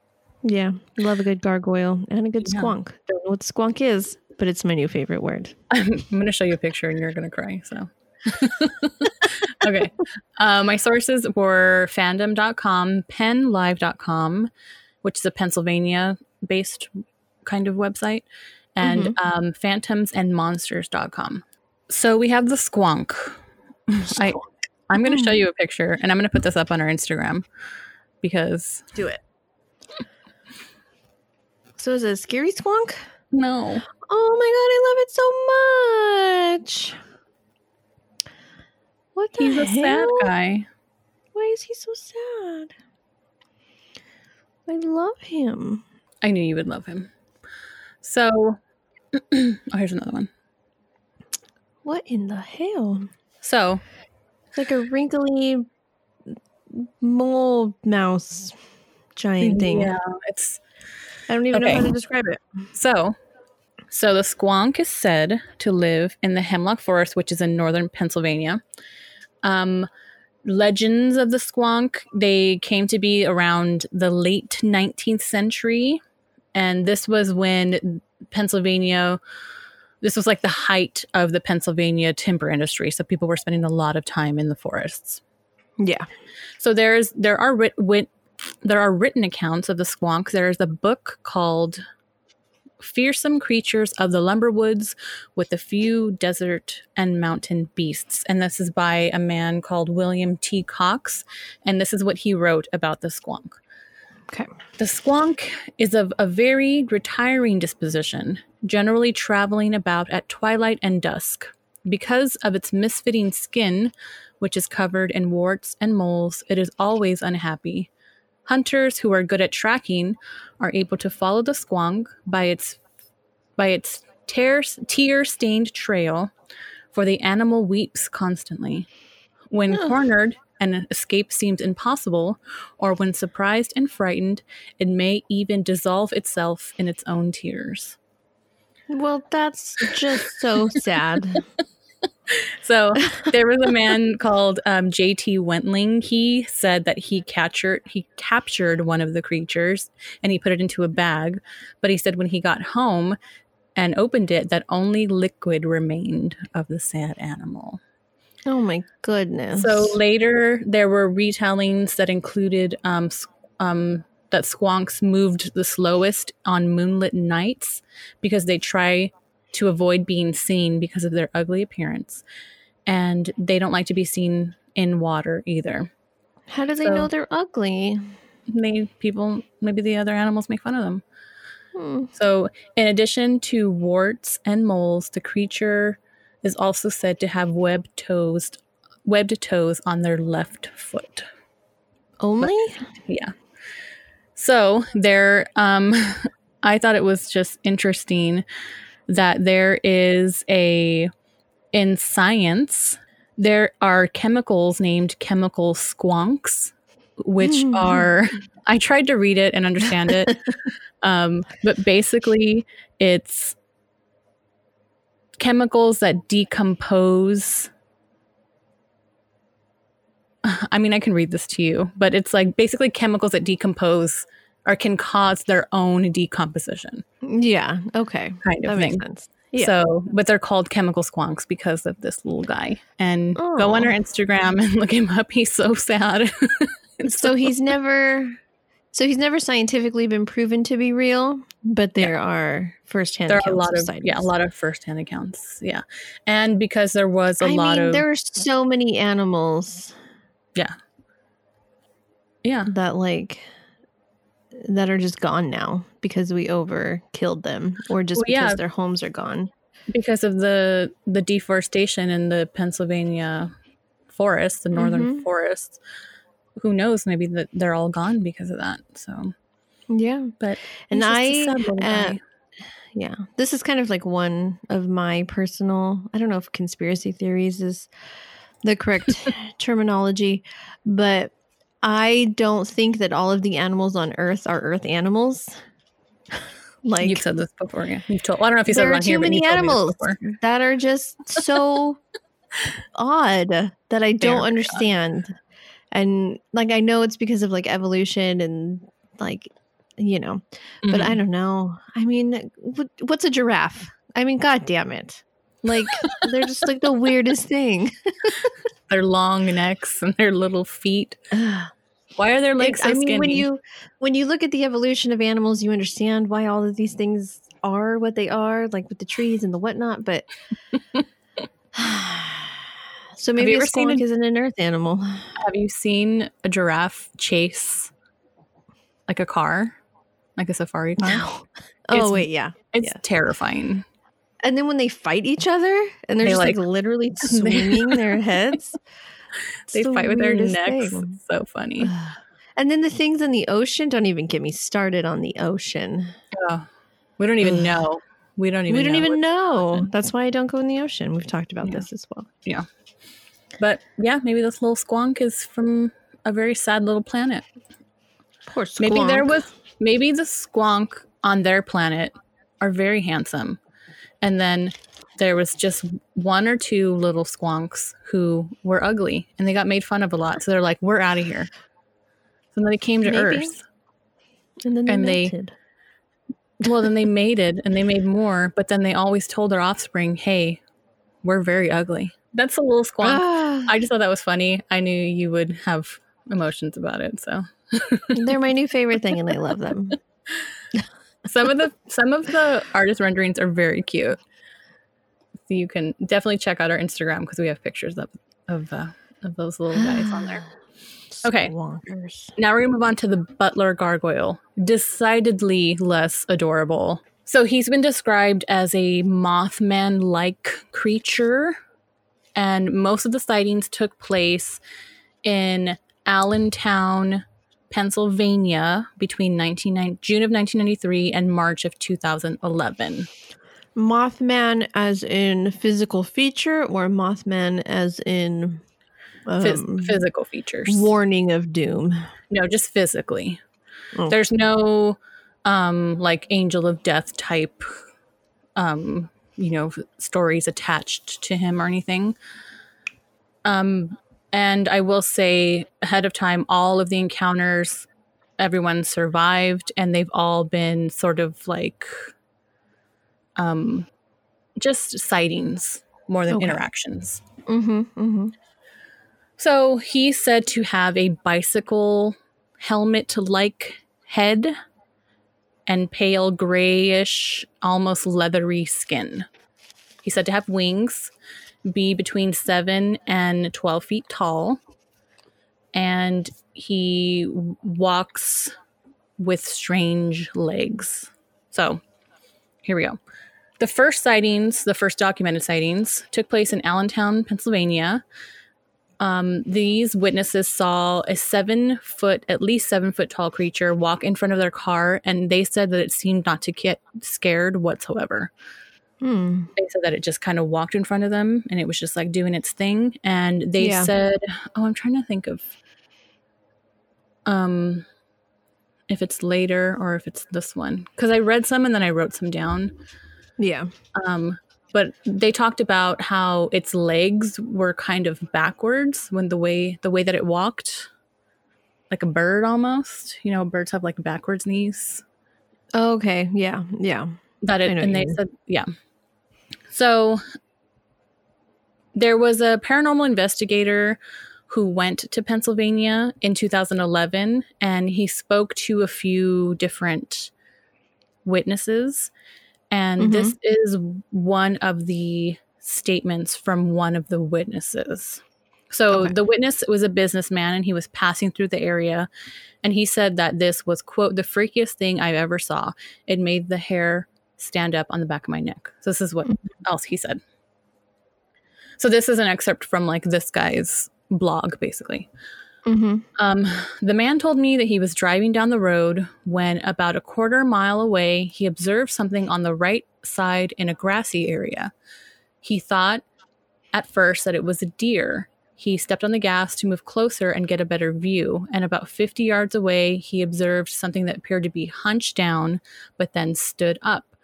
Speaker 2: yeah, love a good gargoyle and a good
Speaker 1: Yeah.
Speaker 2: squonk. Don't know what squonk is, but it's my new favorite word.
Speaker 1: I'm going to show you a picture and you're going to cry. So, okay. Uh, my sources were fandom.com, pennlive.com, which is a Pennsylvania based kind of website, and um, phantomsandmonsters.com. So we have the squonk. I, I'm going to show you a picture and I'm going to put this up on our Instagram because
Speaker 2: Do it. So is it a scary squonk?
Speaker 1: No.
Speaker 2: Oh my god, I love it so much. What the
Speaker 1: He's a sad guy.
Speaker 2: Why is he so sad? I love him.
Speaker 1: I knew you would love him. So, oh, here's another one.
Speaker 2: What in the hell?
Speaker 1: So,
Speaker 2: It's like a wrinkly mole mouse giant thing.
Speaker 1: yeah, it's
Speaker 2: I don't even know how to describe it.
Speaker 1: So, so the squonk is said to live in the hemlock forest, which is in northern Pennsylvania. Um, legends of the squonk they came to be around the late 19th century, and this was when Pennsylvania. This was like the height of the Pennsylvania timber industry, so people were spending a lot of time in the forests.
Speaker 2: Yeah.
Speaker 1: So there's there are writ, wit, there are written accounts of the squonk. There's a book called Fearsome Creatures of the Lumberwoods with a Few Desert and Mountain Beasts. And this is by a man called William T. Cox. And this is what he wrote about the squonk.
Speaker 2: Okay.
Speaker 1: The squonk is of a very retiring disposition, generally traveling about at twilight and dusk. Because of its misfitting skin, which is covered in warts and moles, it is always unhappy. Hunters who are good at tracking are able to follow the squonk by its by its tear stained trail, for the animal weeps constantly. When cornered and escape seems impossible, or when surprised and frightened, it may even dissolve itself in its own tears.
Speaker 2: Well, that's just so sad.
Speaker 1: So there was a man called um, J.T. Wentling. He said that he captured he captured one of the creatures and he put it into a bag. But he said when he got home and opened it, that only liquid remained of the sad animal.
Speaker 2: Oh my goodness.
Speaker 1: So later, there were retellings that included um, um, that squonks moved the slowest on moonlit nights because they try to avoid being seen because of their ugly appearance, and they don't like to be seen in water either.
Speaker 2: how do they
Speaker 1: so-
Speaker 2: know they're ugly?
Speaker 1: Maybe people maybe the other animals make fun of them.
Speaker 2: Hmm.
Speaker 1: So, in addition to warts and moles, the creature is also said to have webbed toes, webbed toes on their left foot.
Speaker 2: Only?
Speaker 1: Yeah. So there, um, I thought it was just interesting that there is a in science there are chemicals named chemical squonks, which are I tried to read it and understand it, um, but basically it's chemicals that decompose. I mean, I can read this to you, but it's like basically chemicals that decompose or can cause their own decomposition,
Speaker 2: Yeah. Okay.
Speaker 1: kind of
Speaker 2: That
Speaker 1: thing.
Speaker 2: makes sense. Yeah.
Speaker 1: So, but they're called chemical squonks because of this little guy. And go on her Instagram and look him up. He's so sad. It's
Speaker 2: so he's never so he's never scientifically been proven to be real, but there are firsthand
Speaker 1: there are a lot of
Speaker 2: sightings.
Speaker 1: yeah, a lot of firsthand accounts. Yeah, and because there was a
Speaker 2: I
Speaker 1: lot
Speaker 2: mean,
Speaker 1: of
Speaker 2: there are so many animals
Speaker 1: Yeah, yeah,
Speaker 2: that like that are just gone now because we over killed them or just
Speaker 1: Well,
Speaker 2: because
Speaker 1: yeah.
Speaker 2: their homes are gone.
Speaker 1: because of the the deforestation in the Pennsylvania forests, the northern
Speaker 2: Mhm.
Speaker 1: forests. Who knows? Maybe that they're all gone because of that. So,
Speaker 2: Yeah.
Speaker 1: but
Speaker 2: And
Speaker 1: he's just a
Speaker 2: I, uh. Yeah. This is kind of like one of my personal, I don't know if conspiracy theories is the correct terminology, but I don't think that all of the animals on Earth are Earth animals. like
Speaker 1: you've said this before. Yeah, you've told. Well, I don't know if you said
Speaker 2: there
Speaker 1: it on here, but
Speaker 2: many
Speaker 1: you told me this
Speaker 2: animals that are just so odd that I don't
Speaker 1: are very odd.
Speaker 2: understand. And like I know it's because of like evolution and like you know, but
Speaker 1: Mhm.
Speaker 2: I don't know. I mean, what, what's a giraffe? I mean, god damn it. Like they're just like the weirdest thing.
Speaker 1: their long necks and their little feet. Why are their legs so
Speaker 2: I mean,
Speaker 1: skinny?
Speaker 2: when you when you look at the evolution of animals, you understand why all of these things are what they are, like with the trees and the whatnot. But so maybe a
Speaker 1: a-
Speaker 2: isn't an earth animal.
Speaker 1: Have you seen a giraffe chase like a car, like a safari car?
Speaker 2: No, Oh wait, yeah.
Speaker 1: It's
Speaker 2: Yeah.
Speaker 1: terrifying.
Speaker 2: And then when they fight each other and they're
Speaker 1: They,
Speaker 2: just like,
Speaker 1: like-
Speaker 2: literally swinging their heads.
Speaker 1: They
Speaker 2: the
Speaker 1: fight with their necks.
Speaker 2: thing.
Speaker 1: It's so funny.
Speaker 2: And then the things in the ocean, don't even get me started on the ocean.
Speaker 1: Oh, we don't even know. We don't even.
Speaker 2: we don't
Speaker 1: know
Speaker 2: even know. That's why I don't go in the ocean. We've talked about
Speaker 1: Yeah.
Speaker 2: this as well. Yeah.
Speaker 1: But yeah, maybe this little squonk is from a very sad little planet.
Speaker 2: Poor squonk.
Speaker 1: Maybe there was maybe the squonk on their planet are very handsome. And then there was just one or two little squonks who were ugly and they got made fun of a lot. So they're like, we're out of here. So then they came to
Speaker 2: Maybe.
Speaker 1: Earth.
Speaker 2: and then they,
Speaker 1: and they- Well, then they mated and they made more, but then they always told their offspring, hey, we're very ugly. That's a little squonk.
Speaker 2: Ah,
Speaker 1: I just thought that was funny. I knew you would have emotions about it. So
Speaker 2: they're my new favorite thing, and I love them.
Speaker 1: some of the some of the artist renderings are very cute. So you can definitely check out our Instagram because we have pictures of of uh, of those little guys on there. Okay. Now we're gonna move on to the butler gargoyle. Decidedly less adorable. So he's been described as a Mothman-like creature, and most of the sightings took place in Allentown, Pennsylvania, between 1990 June of 1993 and March of 2011.
Speaker 2: Mothman, as in physical feature, or Mothman, as in
Speaker 1: Phys-
Speaker 2: um,
Speaker 1: physical features.
Speaker 2: warning of doom.
Speaker 1: No, just physically.
Speaker 2: Oh.
Speaker 1: There's no um like angel of death type um you know stories attached to him or anything. Um and I will say ahead of time all of the encounters everyone survived and they've all been sort of like um just sightings more than
Speaker 2: Okay.
Speaker 1: interactions.
Speaker 2: Mm-hmm. Mm-hmm.
Speaker 1: So he's said to have a bicycle helmet like head and pale grayish, almost leathery skin. He's said to have wings, be between seven and 12 feet tall, and he walks with strange legs. So here we go. The first sightings, the first documented sightings, took place in Allentown, Pennsylvania. Um, these witnesses saw a seven foot, at least seven foot tall creature walk in front of their car, and they said that it seemed not to get scared whatsoever.
Speaker 2: Hmm.
Speaker 1: They said that it just kind of walked in front of them and it was just like doing its thing. And they
Speaker 2: Yeah.
Speaker 1: said, Oh, I'm trying to think of um if it's later or if it's this one. Because I read some and then I wrote some down.
Speaker 2: Yeah.
Speaker 1: Um, but they talked about how its legs were kind of backwards when the way the way that it walked, like a bird almost. You know, birds have like backwards knees.
Speaker 2: Okay. Yeah. Yeah.
Speaker 1: That it and they
Speaker 2: mean.
Speaker 1: said yeah. So there was a paranormal investigator who went to Pennsylvania in 2011 and he spoke to a few different witnesses and
Speaker 2: Mhm.
Speaker 1: this is one of the statements from one of the witnesses. So
Speaker 2: Okay.
Speaker 1: the witness was a businessman and he was passing through the area and he said that this was quote the freakiest thing I've ever saw. It made the hair stand up on the back of my neck. So this is what else he said. So this is an excerpt from like this guy's blog basically.
Speaker 2: Mm-hmm.
Speaker 1: Um, the man told me that he was driving down the road when, about a quarter mile away, he observed something on the right side in a grassy area. He thought at first that it was a deer. He stepped on the gas to move closer and get a better view, and about 50 yards away, he observed something that appeared to be hunched down but then stood up.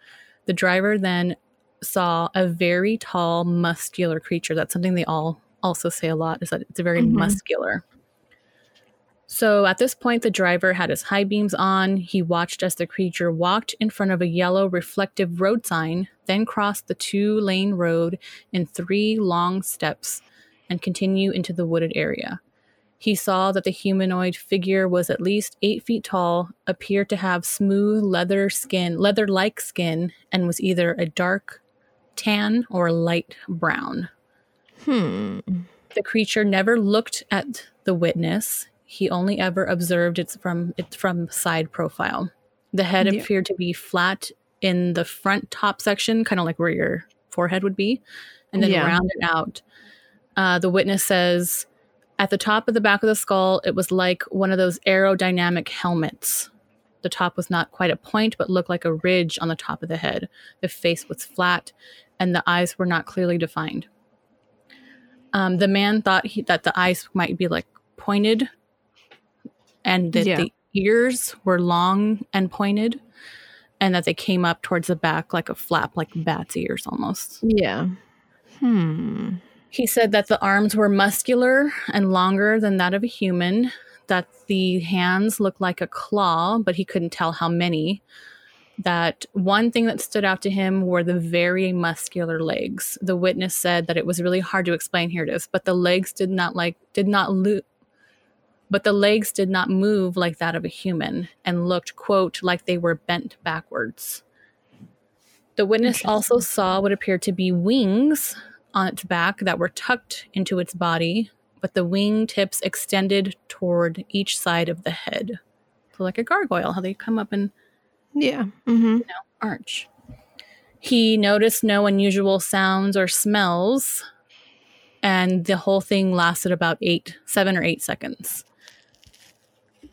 Speaker 1: The driver then saw a very tall, muscular creature. That's something they all also say a lot is that it's very
Speaker 2: Mhm.
Speaker 1: muscular. So at this point, the driver had his high beams on. He watched as the creature walked in front of a yellow reflective road sign, then crossed the two lane road in three long steps and continue into the wooded area. He saw that the humanoid figure was at least eight feet tall, appeared to have smooth leather skin, leather like skin, and was either a dark tan or light brown.
Speaker 2: Hmm.
Speaker 1: The creature never looked at the witness. He only ever observed it from it from side profile. The head
Speaker 2: Yeah.
Speaker 1: appeared to be flat in the front top section, kind of like where your forehead would be, and then
Speaker 2: Yeah.
Speaker 1: rounded out. Uh, the witness says at the top of the back of the skull, it was like one of those aerodynamic helmets. The top was not quite a point, but looked like a ridge on the top of the head. The face was flat, and the eyes were not clearly defined. Um, the man thought he, that the eyes might be like pointed, and that
Speaker 2: Yeah.
Speaker 1: the ears were long and pointed, and that they came up towards the back like a flap, like bat's ears almost.
Speaker 2: Yeah. Hmm.
Speaker 1: He said that the arms were muscular and longer than that of a human, that the hands looked like a claw, but he couldn't tell how many. That one thing that stood out to him were the very muscular legs. The witness said that it was really hard to explain. Here it is, but the legs did not like did not lo- but the legs did not move like that of a human and looked quote like they were bent backwards. The witness also saw what appeared to be wings on its back that were tucked into its body, but the wing tips extended toward each side of the head. So, like a gargoyle, how they come up and
Speaker 2: Yeah. Mm-hmm.
Speaker 1: arch. He noticed no unusual sounds or smells, and the whole thing lasted about eight, seven or eight seconds.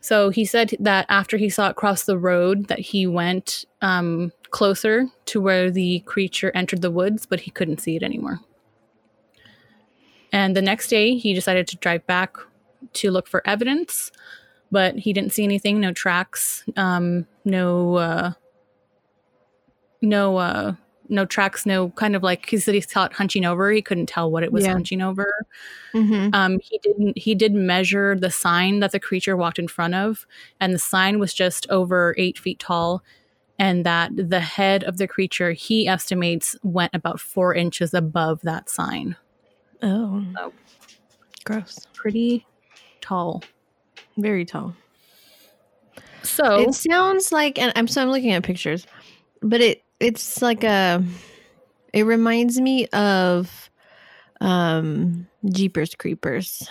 Speaker 1: So he said that after he saw it cross the road, that he went um, closer to where the creature entered the woods, but he couldn't see it anymore. And the next day, he decided to drive back to look for evidence, but he didn't see anything, no tracks, um, no, uh, no, uh, no tracks, no kind of like he said he saw it hunching over. He couldn't tell what it was
Speaker 2: Yeah.
Speaker 1: hunching over.
Speaker 2: Mm-hmm.
Speaker 1: Um, he didn't. He did measure the sign that the creature walked in front of, and the sign was just over eight feet tall, and that the head of the creature he estimates went about four inches above that sign.
Speaker 2: Oh.
Speaker 1: Oh.
Speaker 2: Gross.
Speaker 1: Pretty tall.
Speaker 2: Very tall.
Speaker 1: So
Speaker 2: It sounds like, and I'm so I'm looking at pictures, but it it's like a. It reminds me of, um, Jeepers Creepers.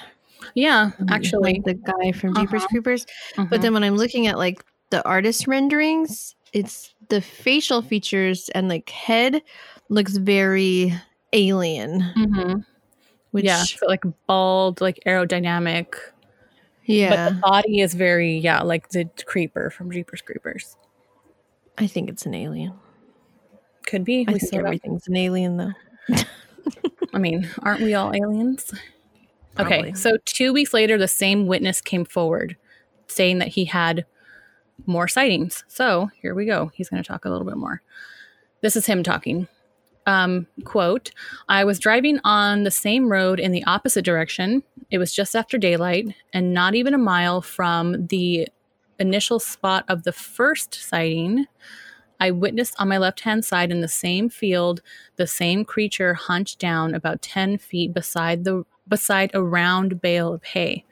Speaker 1: yeah, actually,
Speaker 2: like the guy from Jeepers
Speaker 1: Uh-huh.
Speaker 2: Creepers.
Speaker 1: Mhm.
Speaker 2: But then when I'm looking at like the artist renderings, it's the facial features and like head looks very alien.
Speaker 1: Mhm.
Speaker 2: Which
Speaker 1: yeah, so like bald, like aerodynamic.
Speaker 2: yeah,
Speaker 1: But the body is very, yeah, like the creeper from Jeepers Creepers.
Speaker 2: I think it's an alien.
Speaker 1: Could be.
Speaker 2: I
Speaker 1: We
Speaker 2: think everything's an alien though.
Speaker 1: I mean, aren't we all aliens? Okay,
Speaker 2: Probably.
Speaker 1: so two weeks later, the same witness came forward saying that he had more sightings. So here we go. He's going to talk a little bit more. This is him talking. Um, quote, I was driving on the same road in the opposite direction. It was just after daylight and not even a mile from the initial spot of the first sighting. I witnessed on my left hand side in the same field the same creature hunched down about 10 feet beside the beside a round bale of hay.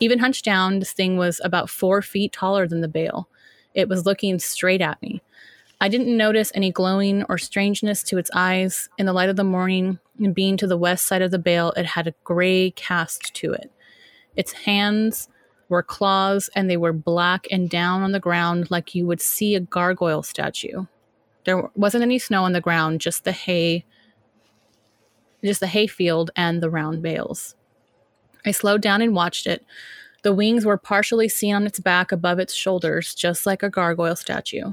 Speaker 1: Even hunched down, this thing was about four feet taller than the bale. It was looking straight at me. I didn't notice any glowing or strangeness to its eyes. In the light of the morning, and being to the west side of the bale, it had a gray cast to it. Its hands were claws, and they were black and down on the ground like you would see a gargoyle statue. There wasn't any snow on the ground, just the hay, just the hay field and the round bales. I slowed down and watched it. The wings were partially seen on its back above its shoulders, just like a gargoyle statue.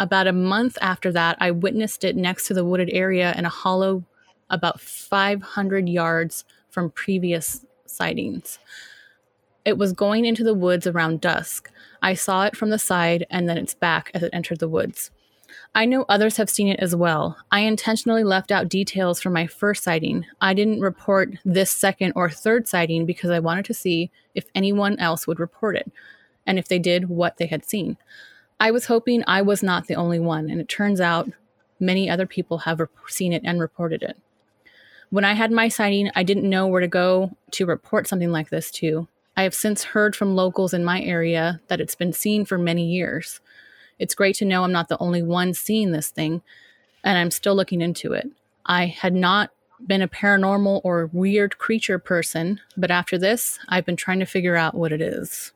Speaker 1: About a month after that, I witnessed it next to the wooded area in a hollow about 500 yards from previous sightings. It was going into the woods around dusk. I saw it from the side and then its back as it entered the woods. I know others have seen it as well. I intentionally left out details from my first sighting. I didn't report this second or third sighting because I wanted to see if anyone else would report it, and if they did, what they had seen. I was hoping I was not the only one, and it turns out many other people have seen it and reported it. When I had my sighting, I didn't know where to go to report something like this to. I have since heard from locals in my area that it's been seen for many years. It's great to know I'm not the only one seeing this thing, and I'm still looking into it. I had not been a paranormal or weird creature person, but after this, I've been trying to figure out what it is.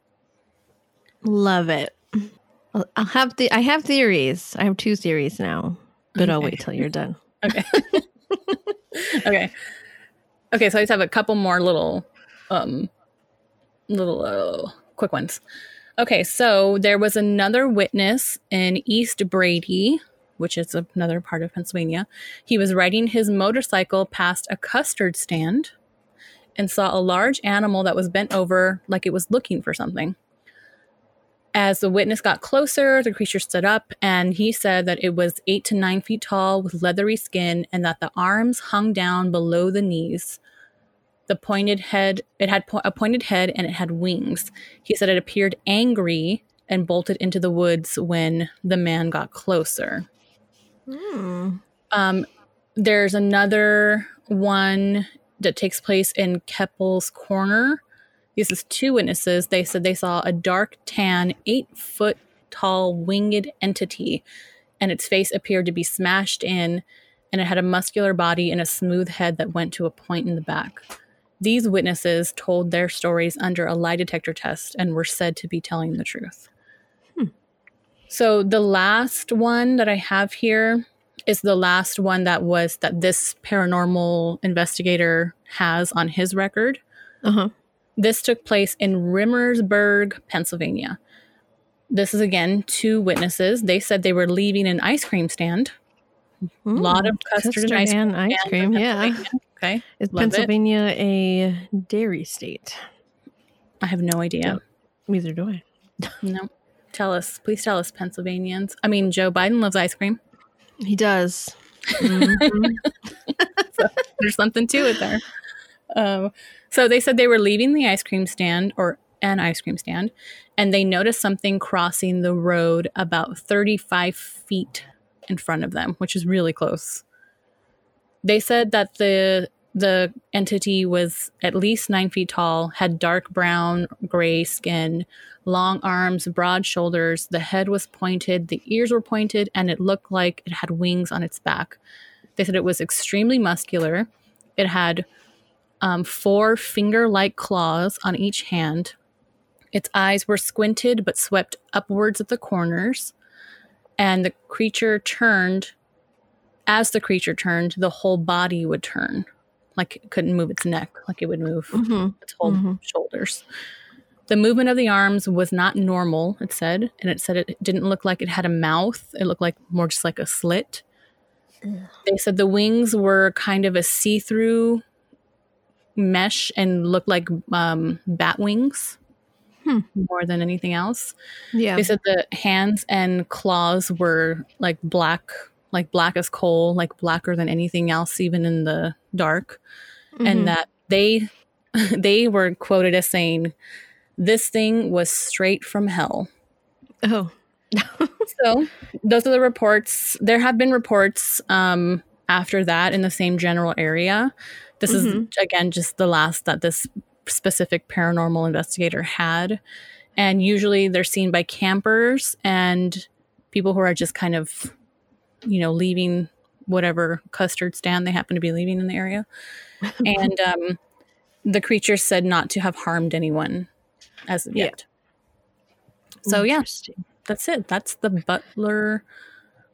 Speaker 2: Love it. I'll, have the I have theories. I have two theories now, but I'll wait till you're done.
Speaker 1: Okay. okay. Okay, so I just have a couple more little um little uh, quick ones. Okay, so there was another witness in East Brady, which is another part of Pennsylvania. He was riding his motorcycle past a custard stand and saw a large animal that was bent over like it was looking for something. As the witness got closer, the creature stood up and he said that it was eight to nine feet tall with leathery skin and that the arms hung down below the knees. The pointed head, it had po- a pointed head and it had wings. He said it appeared angry and bolted into the woods when the man got closer.
Speaker 2: Hmm.
Speaker 1: Um, there's another one that takes place in Keppel's Corner. This is two witnesses. They said they saw a dark tan, eight foot tall winged entity, and its face appeared to be smashed in, and it had a muscular body and a smooth head that went to a point in the back. These witnesses told their stories under a lie detector test and were said to be telling the truth. So the last one that I have here is the last one that was that this paranormal investigator has on his record.
Speaker 2: Uh huh.
Speaker 1: This took place in Rimersburg, Pennsylvania. This is again two witnesses. They said they were leaving an ice cream stand. A lot of custard, and ice cream.
Speaker 2: and ice cream. Yeah.
Speaker 1: Okay.
Speaker 2: Is
Speaker 1: Love it.
Speaker 2: Pennsylvania a dairy state?
Speaker 1: I have no idea.
Speaker 2: Neither do I.
Speaker 1: No. Tell us. Please tell us, Pennsylvanians. I mean, Joe Biden loves ice cream.
Speaker 2: He does. Mhm.
Speaker 1: There's something to it there. Um, so they said they were leaving the ice cream stand or an ice cream stand, and they noticed something crossing the road about 35 feet in front of them, which is really close. They said that the the entity was at least nine feet tall, had dark brown, gray skin, long arms, broad shoulders. The head was pointed, the ears were pointed, and it looked like it had wings on its back. They said it was extremely muscular. It had um, four finger like claws on each hand. Its eyes were squinted but swept upwards at the corners. And the creature turned. As the creature turned, the whole body would turn. Like it couldn't move its neck, like it would move
Speaker 2: Mhm.
Speaker 1: its whole
Speaker 2: Mhm.
Speaker 1: shoulders. The movement of the arms was not normal, it said. And it said it didn't look like it had a mouth, it looked like more just like a slit. They said the wings were kind of a see through mesh and looked like um, bat wings
Speaker 2: Hmm.
Speaker 1: more than anything else.
Speaker 2: Yeah.
Speaker 1: They said the hands and claws were like black, like black as coal, like blacker than anything else, even in the dark.
Speaker 2: Mhm.
Speaker 1: And that they they were quoted as saying, "This thing was straight from hell."
Speaker 2: oh.
Speaker 1: So those are the reports. There have been reports um, after that in the same general area. This is
Speaker 2: Mhm.
Speaker 1: again just the last that this specific paranormal investigator had, and usually they're seen by campers and people who are just kind of, you know, leaving whatever custard stand they happen to be leaving in the area, and um, the creature said not to have harmed anyone as of
Speaker 2: Yeah.
Speaker 1: yet. So yeah, that's it. That's the Butler.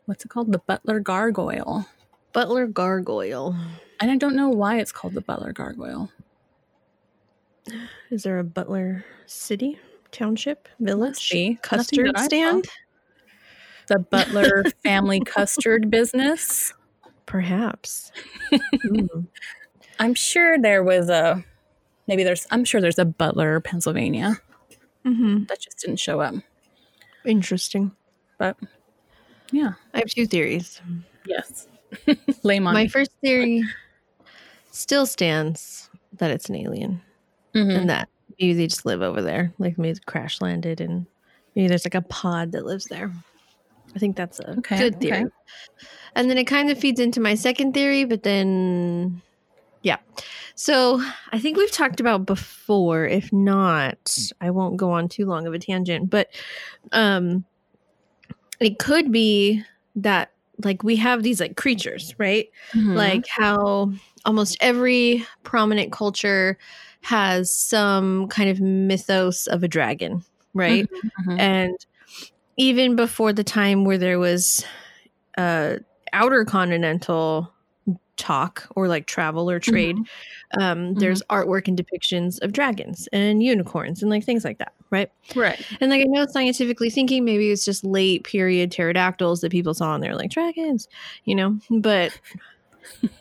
Speaker 1: What's it called? The Butler Gargoyle.
Speaker 2: Butler Gargoyle.
Speaker 1: And I don't know why it's called the Butler Gargoyle.
Speaker 2: Is there a Butler City, Township, Village, custard
Speaker 1: that I saw.
Speaker 2: stand?
Speaker 1: The Butler Family Custard Business.
Speaker 2: Perhaps. Hmm.
Speaker 1: I'm sure there was a. Maybe there's. I'm sure there's a Butler, Pennsylvania.
Speaker 2: Mhm.
Speaker 1: That just didn't show up.
Speaker 2: Interesting.
Speaker 1: But yeah,
Speaker 2: I have two theories.
Speaker 1: yes. Lay 'em on
Speaker 2: My
Speaker 1: me.
Speaker 2: first theory still stands that it's an alien
Speaker 1: Mhm.
Speaker 2: and that maybe they just live over there. Like maybe crash landed and maybe there's like a pod that lives there. I think that's a
Speaker 1: Okay,
Speaker 2: good theory.
Speaker 1: okay.
Speaker 2: And then it kind of feeds into my second theory, but then yeah. So I think we've talked about before. If not, I won't go on too long of a tangent. But um it could be that like we have these like creatures, right?
Speaker 1: Mhm.
Speaker 2: like how almost every prominent culture has some kind of mythos of a dragon, right?
Speaker 1: Mhm.
Speaker 2: And even before the time where there was uh outer continental talk or like travel or trade
Speaker 1: Mm-hmm.
Speaker 2: um there's artwork and depictions of dragons and unicorns and like things like that right
Speaker 1: Right.
Speaker 2: and like i know scientifically thinking maybe it's just late period pterodactyls that people saw and they're like dragons you know but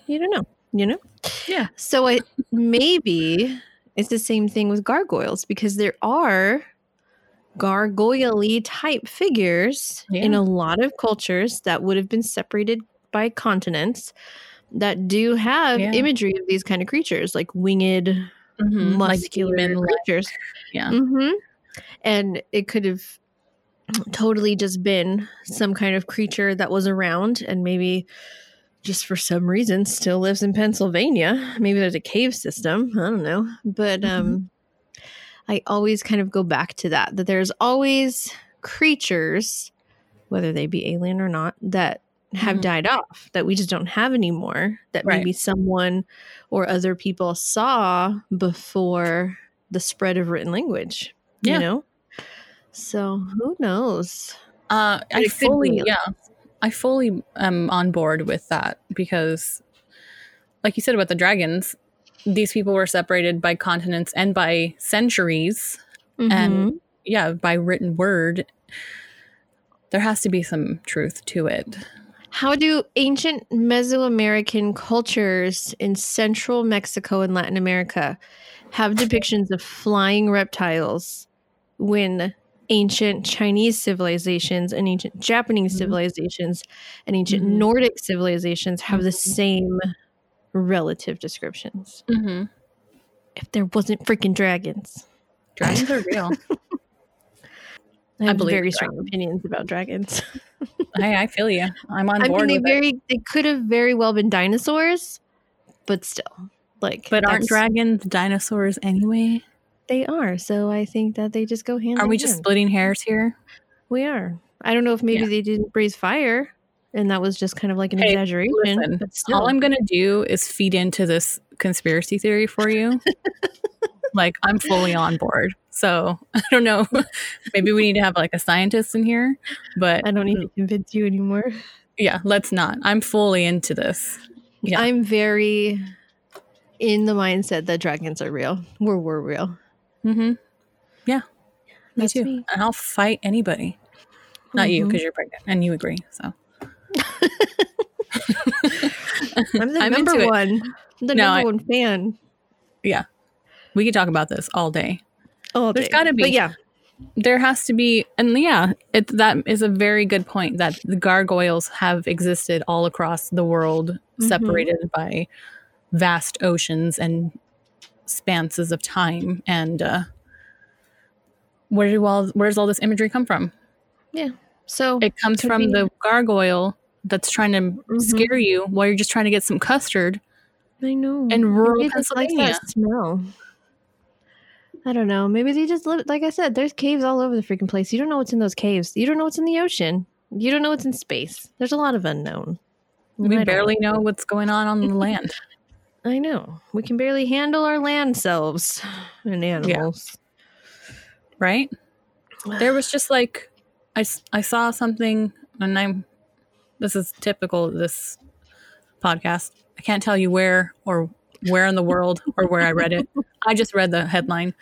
Speaker 2: you don't know you know
Speaker 1: Yeah.
Speaker 2: so I maybe it's the same thing with gargoyles because there are gargoyle type figures in a lot of cultures that would have been separated by continents that do have
Speaker 1: Yeah.
Speaker 2: imagery of these kind of creatures like winged
Speaker 1: Mhm.
Speaker 2: Muscular
Speaker 1: demon-like.
Speaker 2: creatures
Speaker 1: Yeah.
Speaker 2: hmm and it could have totally just been some kind of creature that was around and maybe just for some reason still lives in Pennsylvania. Maybe there's a cave system. I don't know. But um I always kind of go back to that that there's always creatures whether they be alien or not that have
Speaker 1: Mhm.
Speaker 2: died off that we just don't have anymore that
Speaker 1: Right.
Speaker 2: maybe someone or other people saw before the spread of written language
Speaker 1: Yeah.
Speaker 2: you know so who knows
Speaker 1: Uh, I fully, yeah, I fully am on board with that because, like you said about the dragons, these people were separated by continents and by centuries,
Speaker 2: Mhm.
Speaker 1: and yeah, by written word. There has to be some truth to it.
Speaker 2: How do ancient mesoamerican cultures in central mexico and latin america have depictions of flying reptiles when ancient chinese civilizations and ancient japanese
Speaker 1: Mhm.
Speaker 2: civilizations and ancient
Speaker 1: Mhm.
Speaker 2: nordic civilizations have the
Speaker 1: Mhm.
Speaker 2: same relative descriptions
Speaker 1: Mm-hmm.
Speaker 2: if there wasn't freaking dragons
Speaker 1: Dragons are real.
Speaker 2: I have
Speaker 1: believe
Speaker 2: very strong opinions about dragons.
Speaker 1: hey, I feel you. I'm on
Speaker 2: I
Speaker 1: board
Speaker 2: mean, they
Speaker 1: with it.
Speaker 2: they could have very well been dinosaurs, but still, like,
Speaker 1: But aren't dragons dinosaurs anyway?
Speaker 2: They are. So I think that they just go hand.
Speaker 1: Are
Speaker 2: in
Speaker 1: we just splitting hairs here?
Speaker 2: We are. I don't know if maybe
Speaker 1: Yeah.
Speaker 2: they didn't breathe fire, and that was just kind of like an
Speaker 1: Hey,
Speaker 2: exaggeration.
Speaker 1: listen,
Speaker 2: but still,
Speaker 1: All I'm gonna do is feed into this conspiracy theory for you. like I'm fully on board. So I don't know. Maybe we need to have like a scientist in here, but
Speaker 2: I don't need to convince you anymore.
Speaker 1: yeah, let's not. I'm fully into this. Yeah.
Speaker 2: I'm very in the mindset that dragons are real. We're we're real.
Speaker 1: Mm-hmm. Yeah. Me
Speaker 2: That's
Speaker 1: too.
Speaker 2: me.
Speaker 1: And I'll fight anybody. Not you,
Speaker 2: Mhm.
Speaker 1: because you're pregnant and you agree. So
Speaker 2: I'm the
Speaker 1: I'm
Speaker 2: number one. The
Speaker 1: No,
Speaker 2: number
Speaker 1: I-
Speaker 2: one fan. Yeah.
Speaker 1: We could talk about this all day.
Speaker 2: Oh,
Speaker 1: There's gotta be.
Speaker 2: But yeah,
Speaker 1: there has to be and yeah it that is a very good point that the gargoyles have existed all across the world
Speaker 2: Mhm.
Speaker 1: separated by vast oceans and spanses of time and uh where do all where's all this imagery come from Yeah,
Speaker 2: so
Speaker 1: it comes from the gargoyle that's trying to
Speaker 2: Mhm.
Speaker 1: scare you while you're just trying to get some custard
Speaker 2: I know.
Speaker 1: in rural
Speaker 2: Maybe just like
Speaker 1: Pennsylvania.
Speaker 2: that smell. I don't know. Maybe they just live. Like I said, there's caves all over the freaking place. You don't know what's in those caves. You don't know what's in the ocean. You don't know what's in space. There's a lot of unknown. I
Speaker 1: we barely know what's going on on the land
Speaker 2: I know. We can barely handle our land selves and animals.
Speaker 1: right there was just like I, I saw something and i'm this is typical of this podcast i can't tell you where or where in the world or where i read it i just read the headline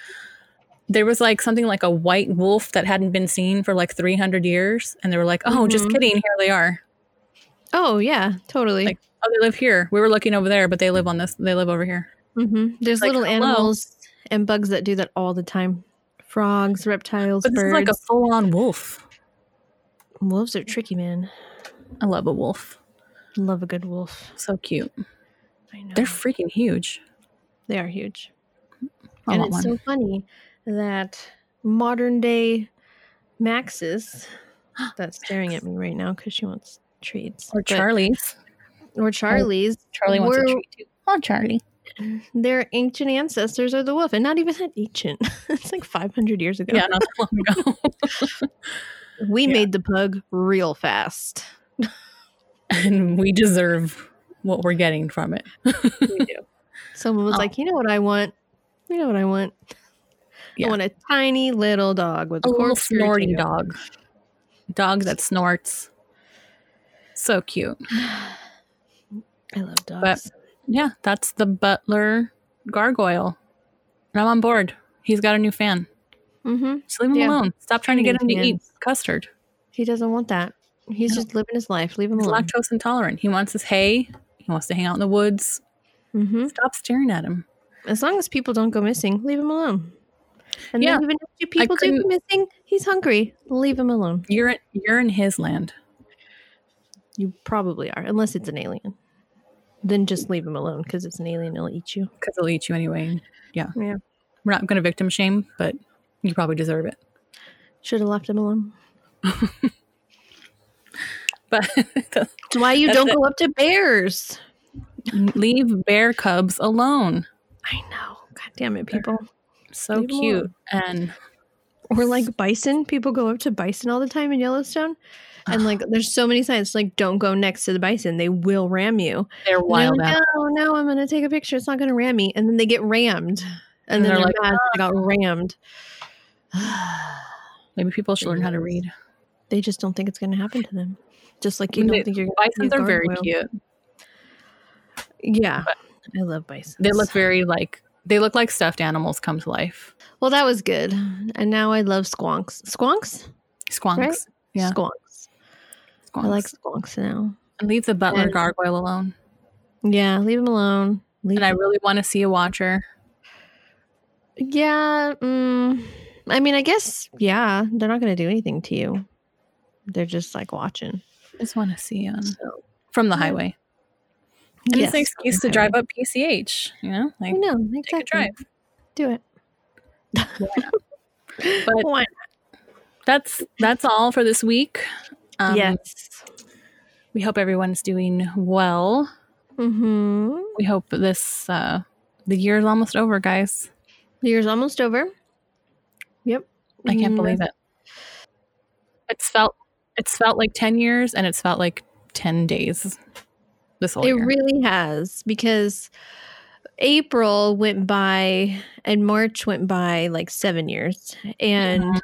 Speaker 1: there was like something like a white wolf that hadn't been seen for like 300 years and they were like oh just
Speaker 2: Mhm.
Speaker 1: kidding here they are
Speaker 2: Oh yeah, totally.
Speaker 1: Like, oh they live here we were looking over there but they live on this they live over here
Speaker 2: hmm There's
Speaker 1: like,
Speaker 2: little
Speaker 1: hello.
Speaker 2: animals and bugs that do that all the time. Frogs, reptiles,
Speaker 1: but this is
Speaker 2: birds.
Speaker 1: like a full-on wolf
Speaker 2: Wolves are tricky, man.
Speaker 1: i love a wolf
Speaker 2: Love a good wolf.
Speaker 1: so cute
Speaker 2: I know.
Speaker 1: they're freaking huge
Speaker 2: they are huge.
Speaker 1: I
Speaker 2: and it's
Speaker 1: one.
Speaker 2: so funny that modern day Maxes that's staring at me right now because she wants treats.
Speaker 1: or
Speaker 2: But-
Speaker 1: charlie's
Speaker 2: or Charlie's.
Speaker 1: Charlie wants a treat too. Oh, Charlie.
Speaker 2: Their ancient ancestors are the wolf, and not even that ancient. it's like 500 years ago.
Speaker 1: Yeah, not that long ago.
Speaker 2: we
Speaker 1: yeah.
Speaker 2: made the pug real fast.
Speaker 1: and we deserve what we're getting from it.
Speaker 2: We do. Someone was
Speaker 1: Oh.
Speaker 2: like, you know what I want? You know what I want?
Speaker 1: Yeah.
Speaker 2: I want a tiny little dog with
Speaker 1: A
Speaker 2: a
Speaker 1: little snorting dog. dog that snorts. So cute.
Speaker 2: I love dogs.
Speaker 1: But yeah, that's the butler gargoyle. And I'm on board. He's got a new fan.
Speaker 2: mm-hmm.
Speaker 1: Just leave him
Speaker 2: Yeah.
Speaker 1: alone. Stop trying to get him to eat custard.
Speaker 2: He doesn't want that. He's
Speaker 1: No.
Speaker 2: just living his life. Leave him
Speaker 1: He's
Speaker 2: alone.
Speaker 1: lactose intolerant. He wants his hay. He wants to hang out in the woods.
Speaker 2: hmm
Speaker 1: Stop staring at him.
Speaker 2: As long as people don't go missing, leave him alone. And
Speaker 1: Yeah.
Speaker 2: even if people do go missing, he's hungry. Leave him alone.
Speaker 1: You're you're in his land.
Speaker 2: You probably are, unless it's an alien. Then just leave him alone because it's an alien. It'll eat you.
Speaker 1: because it'll eat you anyway. Yeah.
Speaker 2: Yeah.
Speaker 1: We're not going to victim shame, but you probably deserve it.
Speaker 2: Should have left him alone.
Speaker 1: But
Speaker 2: That's why you
Speaker 1: That's
Speaker 2: don't
Speaker 1: it.
Speaker 2: go up to bears.
Speaker 1: leave bear cubs alone.
Speaker 2: I know. God damn it, people.
Speaker 1: So
Speaker 2: Leave 'em
Speaker 1: cute. And
Speaker 2: Or like bison. People go up to bison all the time in Yellowstone. And like there's so many signs like don't go next to the bison. They will ram you.
Speaker 1: they're wild
Speaker 2: like,
Speaker 1: out.
Speaker 2: no, no, I'm gonna take a picture. It's not gonna ram me. And then they get rammed. And,
Speaker 1: And
Speaker 2: then
Speaker 1: they're
Speaker 2: they're,
Speaker 1: like,
Speaker 2: mad they got ah. rammed.
Speaker 1: Maybe people should learn how to read.
Speaker 2: they just don't think it's gonna happen to them. Just like you don't think you're gonna see a
Speaker 1: Bisons are very cute.
Speaker 2: Yeah. I love bison.
Speaker 1: They look very like they look like stuffed animals come to life.
Speaker 2: well that was good. And now I love squonks. Squonks?
Speaker 1: Squonks.
Speaker 2: Right?
Speaker 1: Yeah.
Speaker 2: Squonks.
Speaker 1: Squonks.
Speaker 2: I like squonks now.
Speaker 1: And leave the butler
Speaker 2: And-
Speaker 1: gargoyle alone.
Speaker 2: Yeah, leave him alone. Leave
Speaker 1: And I really want to see a watcher.
Speaker 2: Yeah, mm, I mean, I guess yeah, they're not going to do anything to you. They're just like watching.
Speaker 1: I just want to see um,
Speaker 2: So,
Speaker 1: from the highway. And it's an
Speaker 2: Yes,
Speaker 1: excuse to drive up PCH, you know?
Speaker 2: I
Speaker 1: Like
Speaker 2: know
Speaker 1: take a drive.
Speaker 2: Do it.
Speaker 1: But
Speaker 2: Why
Speaker 1: that's that's all for this week. Um,
Speaker 2: yes.
Speaker 1: We hope everyone's doing well.
Speaker 2: Mm-hmm.
Speaker 1: We hope this uh, the year is almost over, guys.
Speaker 2: The year's almost over. Yep.
Speaker 1: I can't believe it. It's felt it's felt like ten years, and it's felt like ten days. This whole
Speaker 2: It
Speaker 1: year.
Speaker 2: really has because April went by and March went by like seven years, and
Speaker 1: Mhm.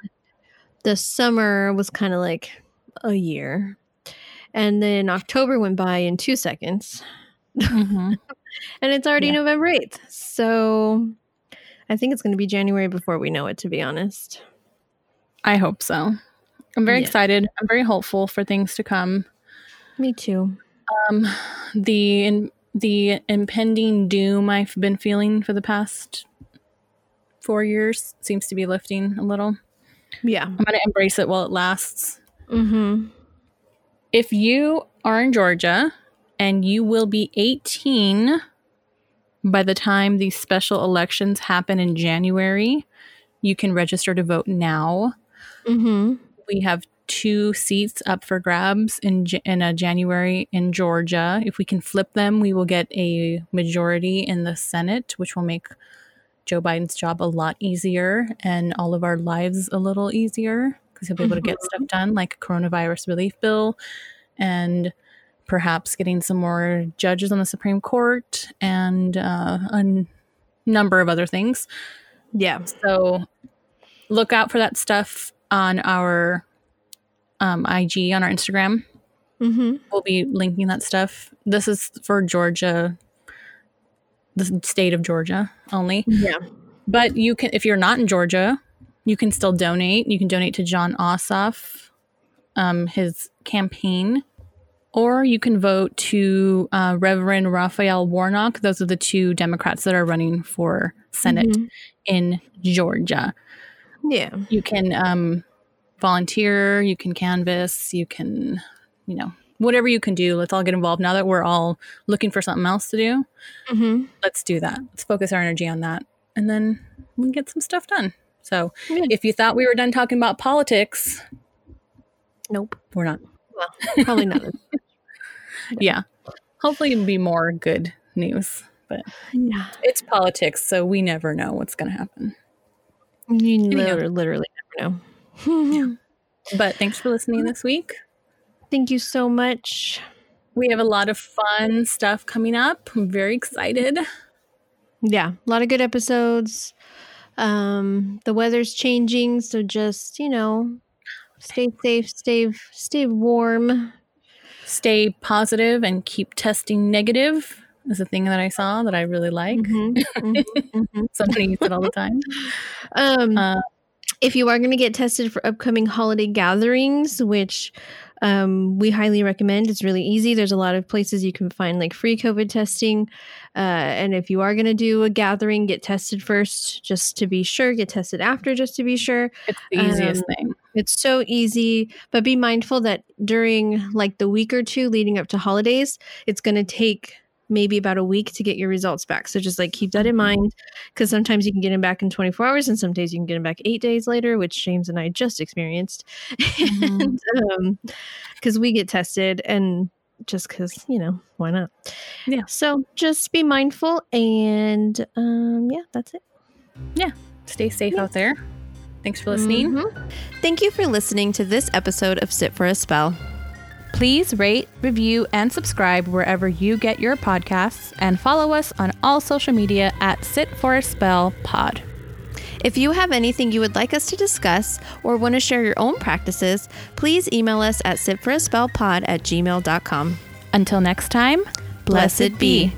Speaker 2: the summer was kind of like a year, and then October went by in two seconds,
Speaker 1: Mhm.
Speaker 2: and it's already
Speaker 1: Yeah.
Speaker 2: November eighth. So I think it's going to be January before we know it. To be honest,
Speaker 1: I hope so. I'm very
Speaker 2: Yeah.
Speaker 1: excited. I'm very hopeful for things to come.
Speaker 2: me too.
Speaker 1: Um, the in, the impending doom I've been feeling for the past four years seems to be lifting a little.
Speaker 2: Yeah.
Speaker 1: I'm gonna embrace it while it lasts.
Speaker 2: Mm-hmm.
Speaker 1: If you are in Georgia and you will be 18 by the time these special elections happen in January, you can register to vote now.
Speaker 2: Mm-hmm.
Speaker 1: We have two seats up for grabs in in a January in Georgia. If we can flip them, we will get a majority in the Senate, which will make Joe Biden's job a lot easier and all of our lives a little easier because he'll be able to get stuff done, like a coronavirus relief bill and perhaps getting some more judges on the Supreme Court and uh, a n- number of other things.
Speaker 2: Yeah.
Speaker 1: So look out for that stuff on our um, IG, on our Instagram.
Speaker 2: Mm-hmm.
Speaker 1: We'll be linking that stuff. This is for Georgia, the state of Georgia only.
Speaker 2: Yeah.
Speaker 1: But you can, if you're not in Georgia, you can still donate. You can donate to Jon Ossoff, um, his campaign, or you can vote to uh, Reverend Raphael Warnock. Those are the two Democrats that are running for Senate
Speaker 2: Mhm.
Speaker 1: in Georgia.
Speaker 2: Yeah.
Speaker 1: You can um, volunteer, you can canvas, you can, you know, whatever you can do. Let's all get involved. Now that we're all looking for something else to do,
Speaker 2: Mm-hmm.
Speaker 1: let's do that. Let's focus our energy on that. And then we can get some stuff done. So
Speaker 2: Yeah.
Speaker 1: if you thought we were done talking about politics,
Speaker 2: Nope.
Speaker 1: we're not.
Speaker 2: Well, probably not.
Speaker 1: Yeah. Hopefully it'll be more good news. But
Speaker 2: yeah.
Speaker 1: it's politics, so we never know what's going to happen.
Speaker 2: You
Speaker 1: Anyhow.
Speaker 2: literally, literally never know.
Speaker 1: But thanks for listening this week.
Speaker 2: Thank you so much.
Speaker 1: We have a lot of fun stuff coming up. I'm very excited.
Speaker 2: Yeah, a lot of good episodes. Um, the weather's changing, so just you know, stay safe, stay stay warm.
Speaker 1: Stay positive and keep testing negative is a thing that I saw that I really like. Mm-hmm, mm-hmm, mm-hmm. Something you said all the time.
Speaker 2: Um, uh, if you are going to get tested for upcoming holiday gatherings, which um, we highly recommend. It's really easy. There's a lot of places you can find like free COVID testing. Uh, and if you are going to do a gathering, get tested first just to be sure. Get tested after just to be sure.
Speaker 1: It's the easiest um, thing.
Speaker 2: It's so easy, but be mindful that during like the week or two leading up to holidays, it's going to take maybe about a week to get your results back. So just like keep that in mm-hmm. mind because sometimes you can get them back in 24 hours and some days you can get them back eight days later, which James and I just experienced. Mm-hmm. and because um, we get tested and just because, you know, why not?
Speaker 1: Yeah.
Speaker 2: So just be mindful and um, yeah, that's it.
Speaker 1: Yeah. Stay safe yeah. out there. Thanks for listening. Mm-hmm.
Speaker 2: Thank you for listening to this episode of Sit for a Spell.
Speaker 1: Please rate, review, and subscribe wherever you get your podcasts and follow us on all social media at Sit for a Spell Pod.
Speaker 2: If you have anything you would like us to discuss or want to share your own practices, please email us at sitforaspellpod at gmail.com.
Speaker 1: Until next time, blessed, blessed be.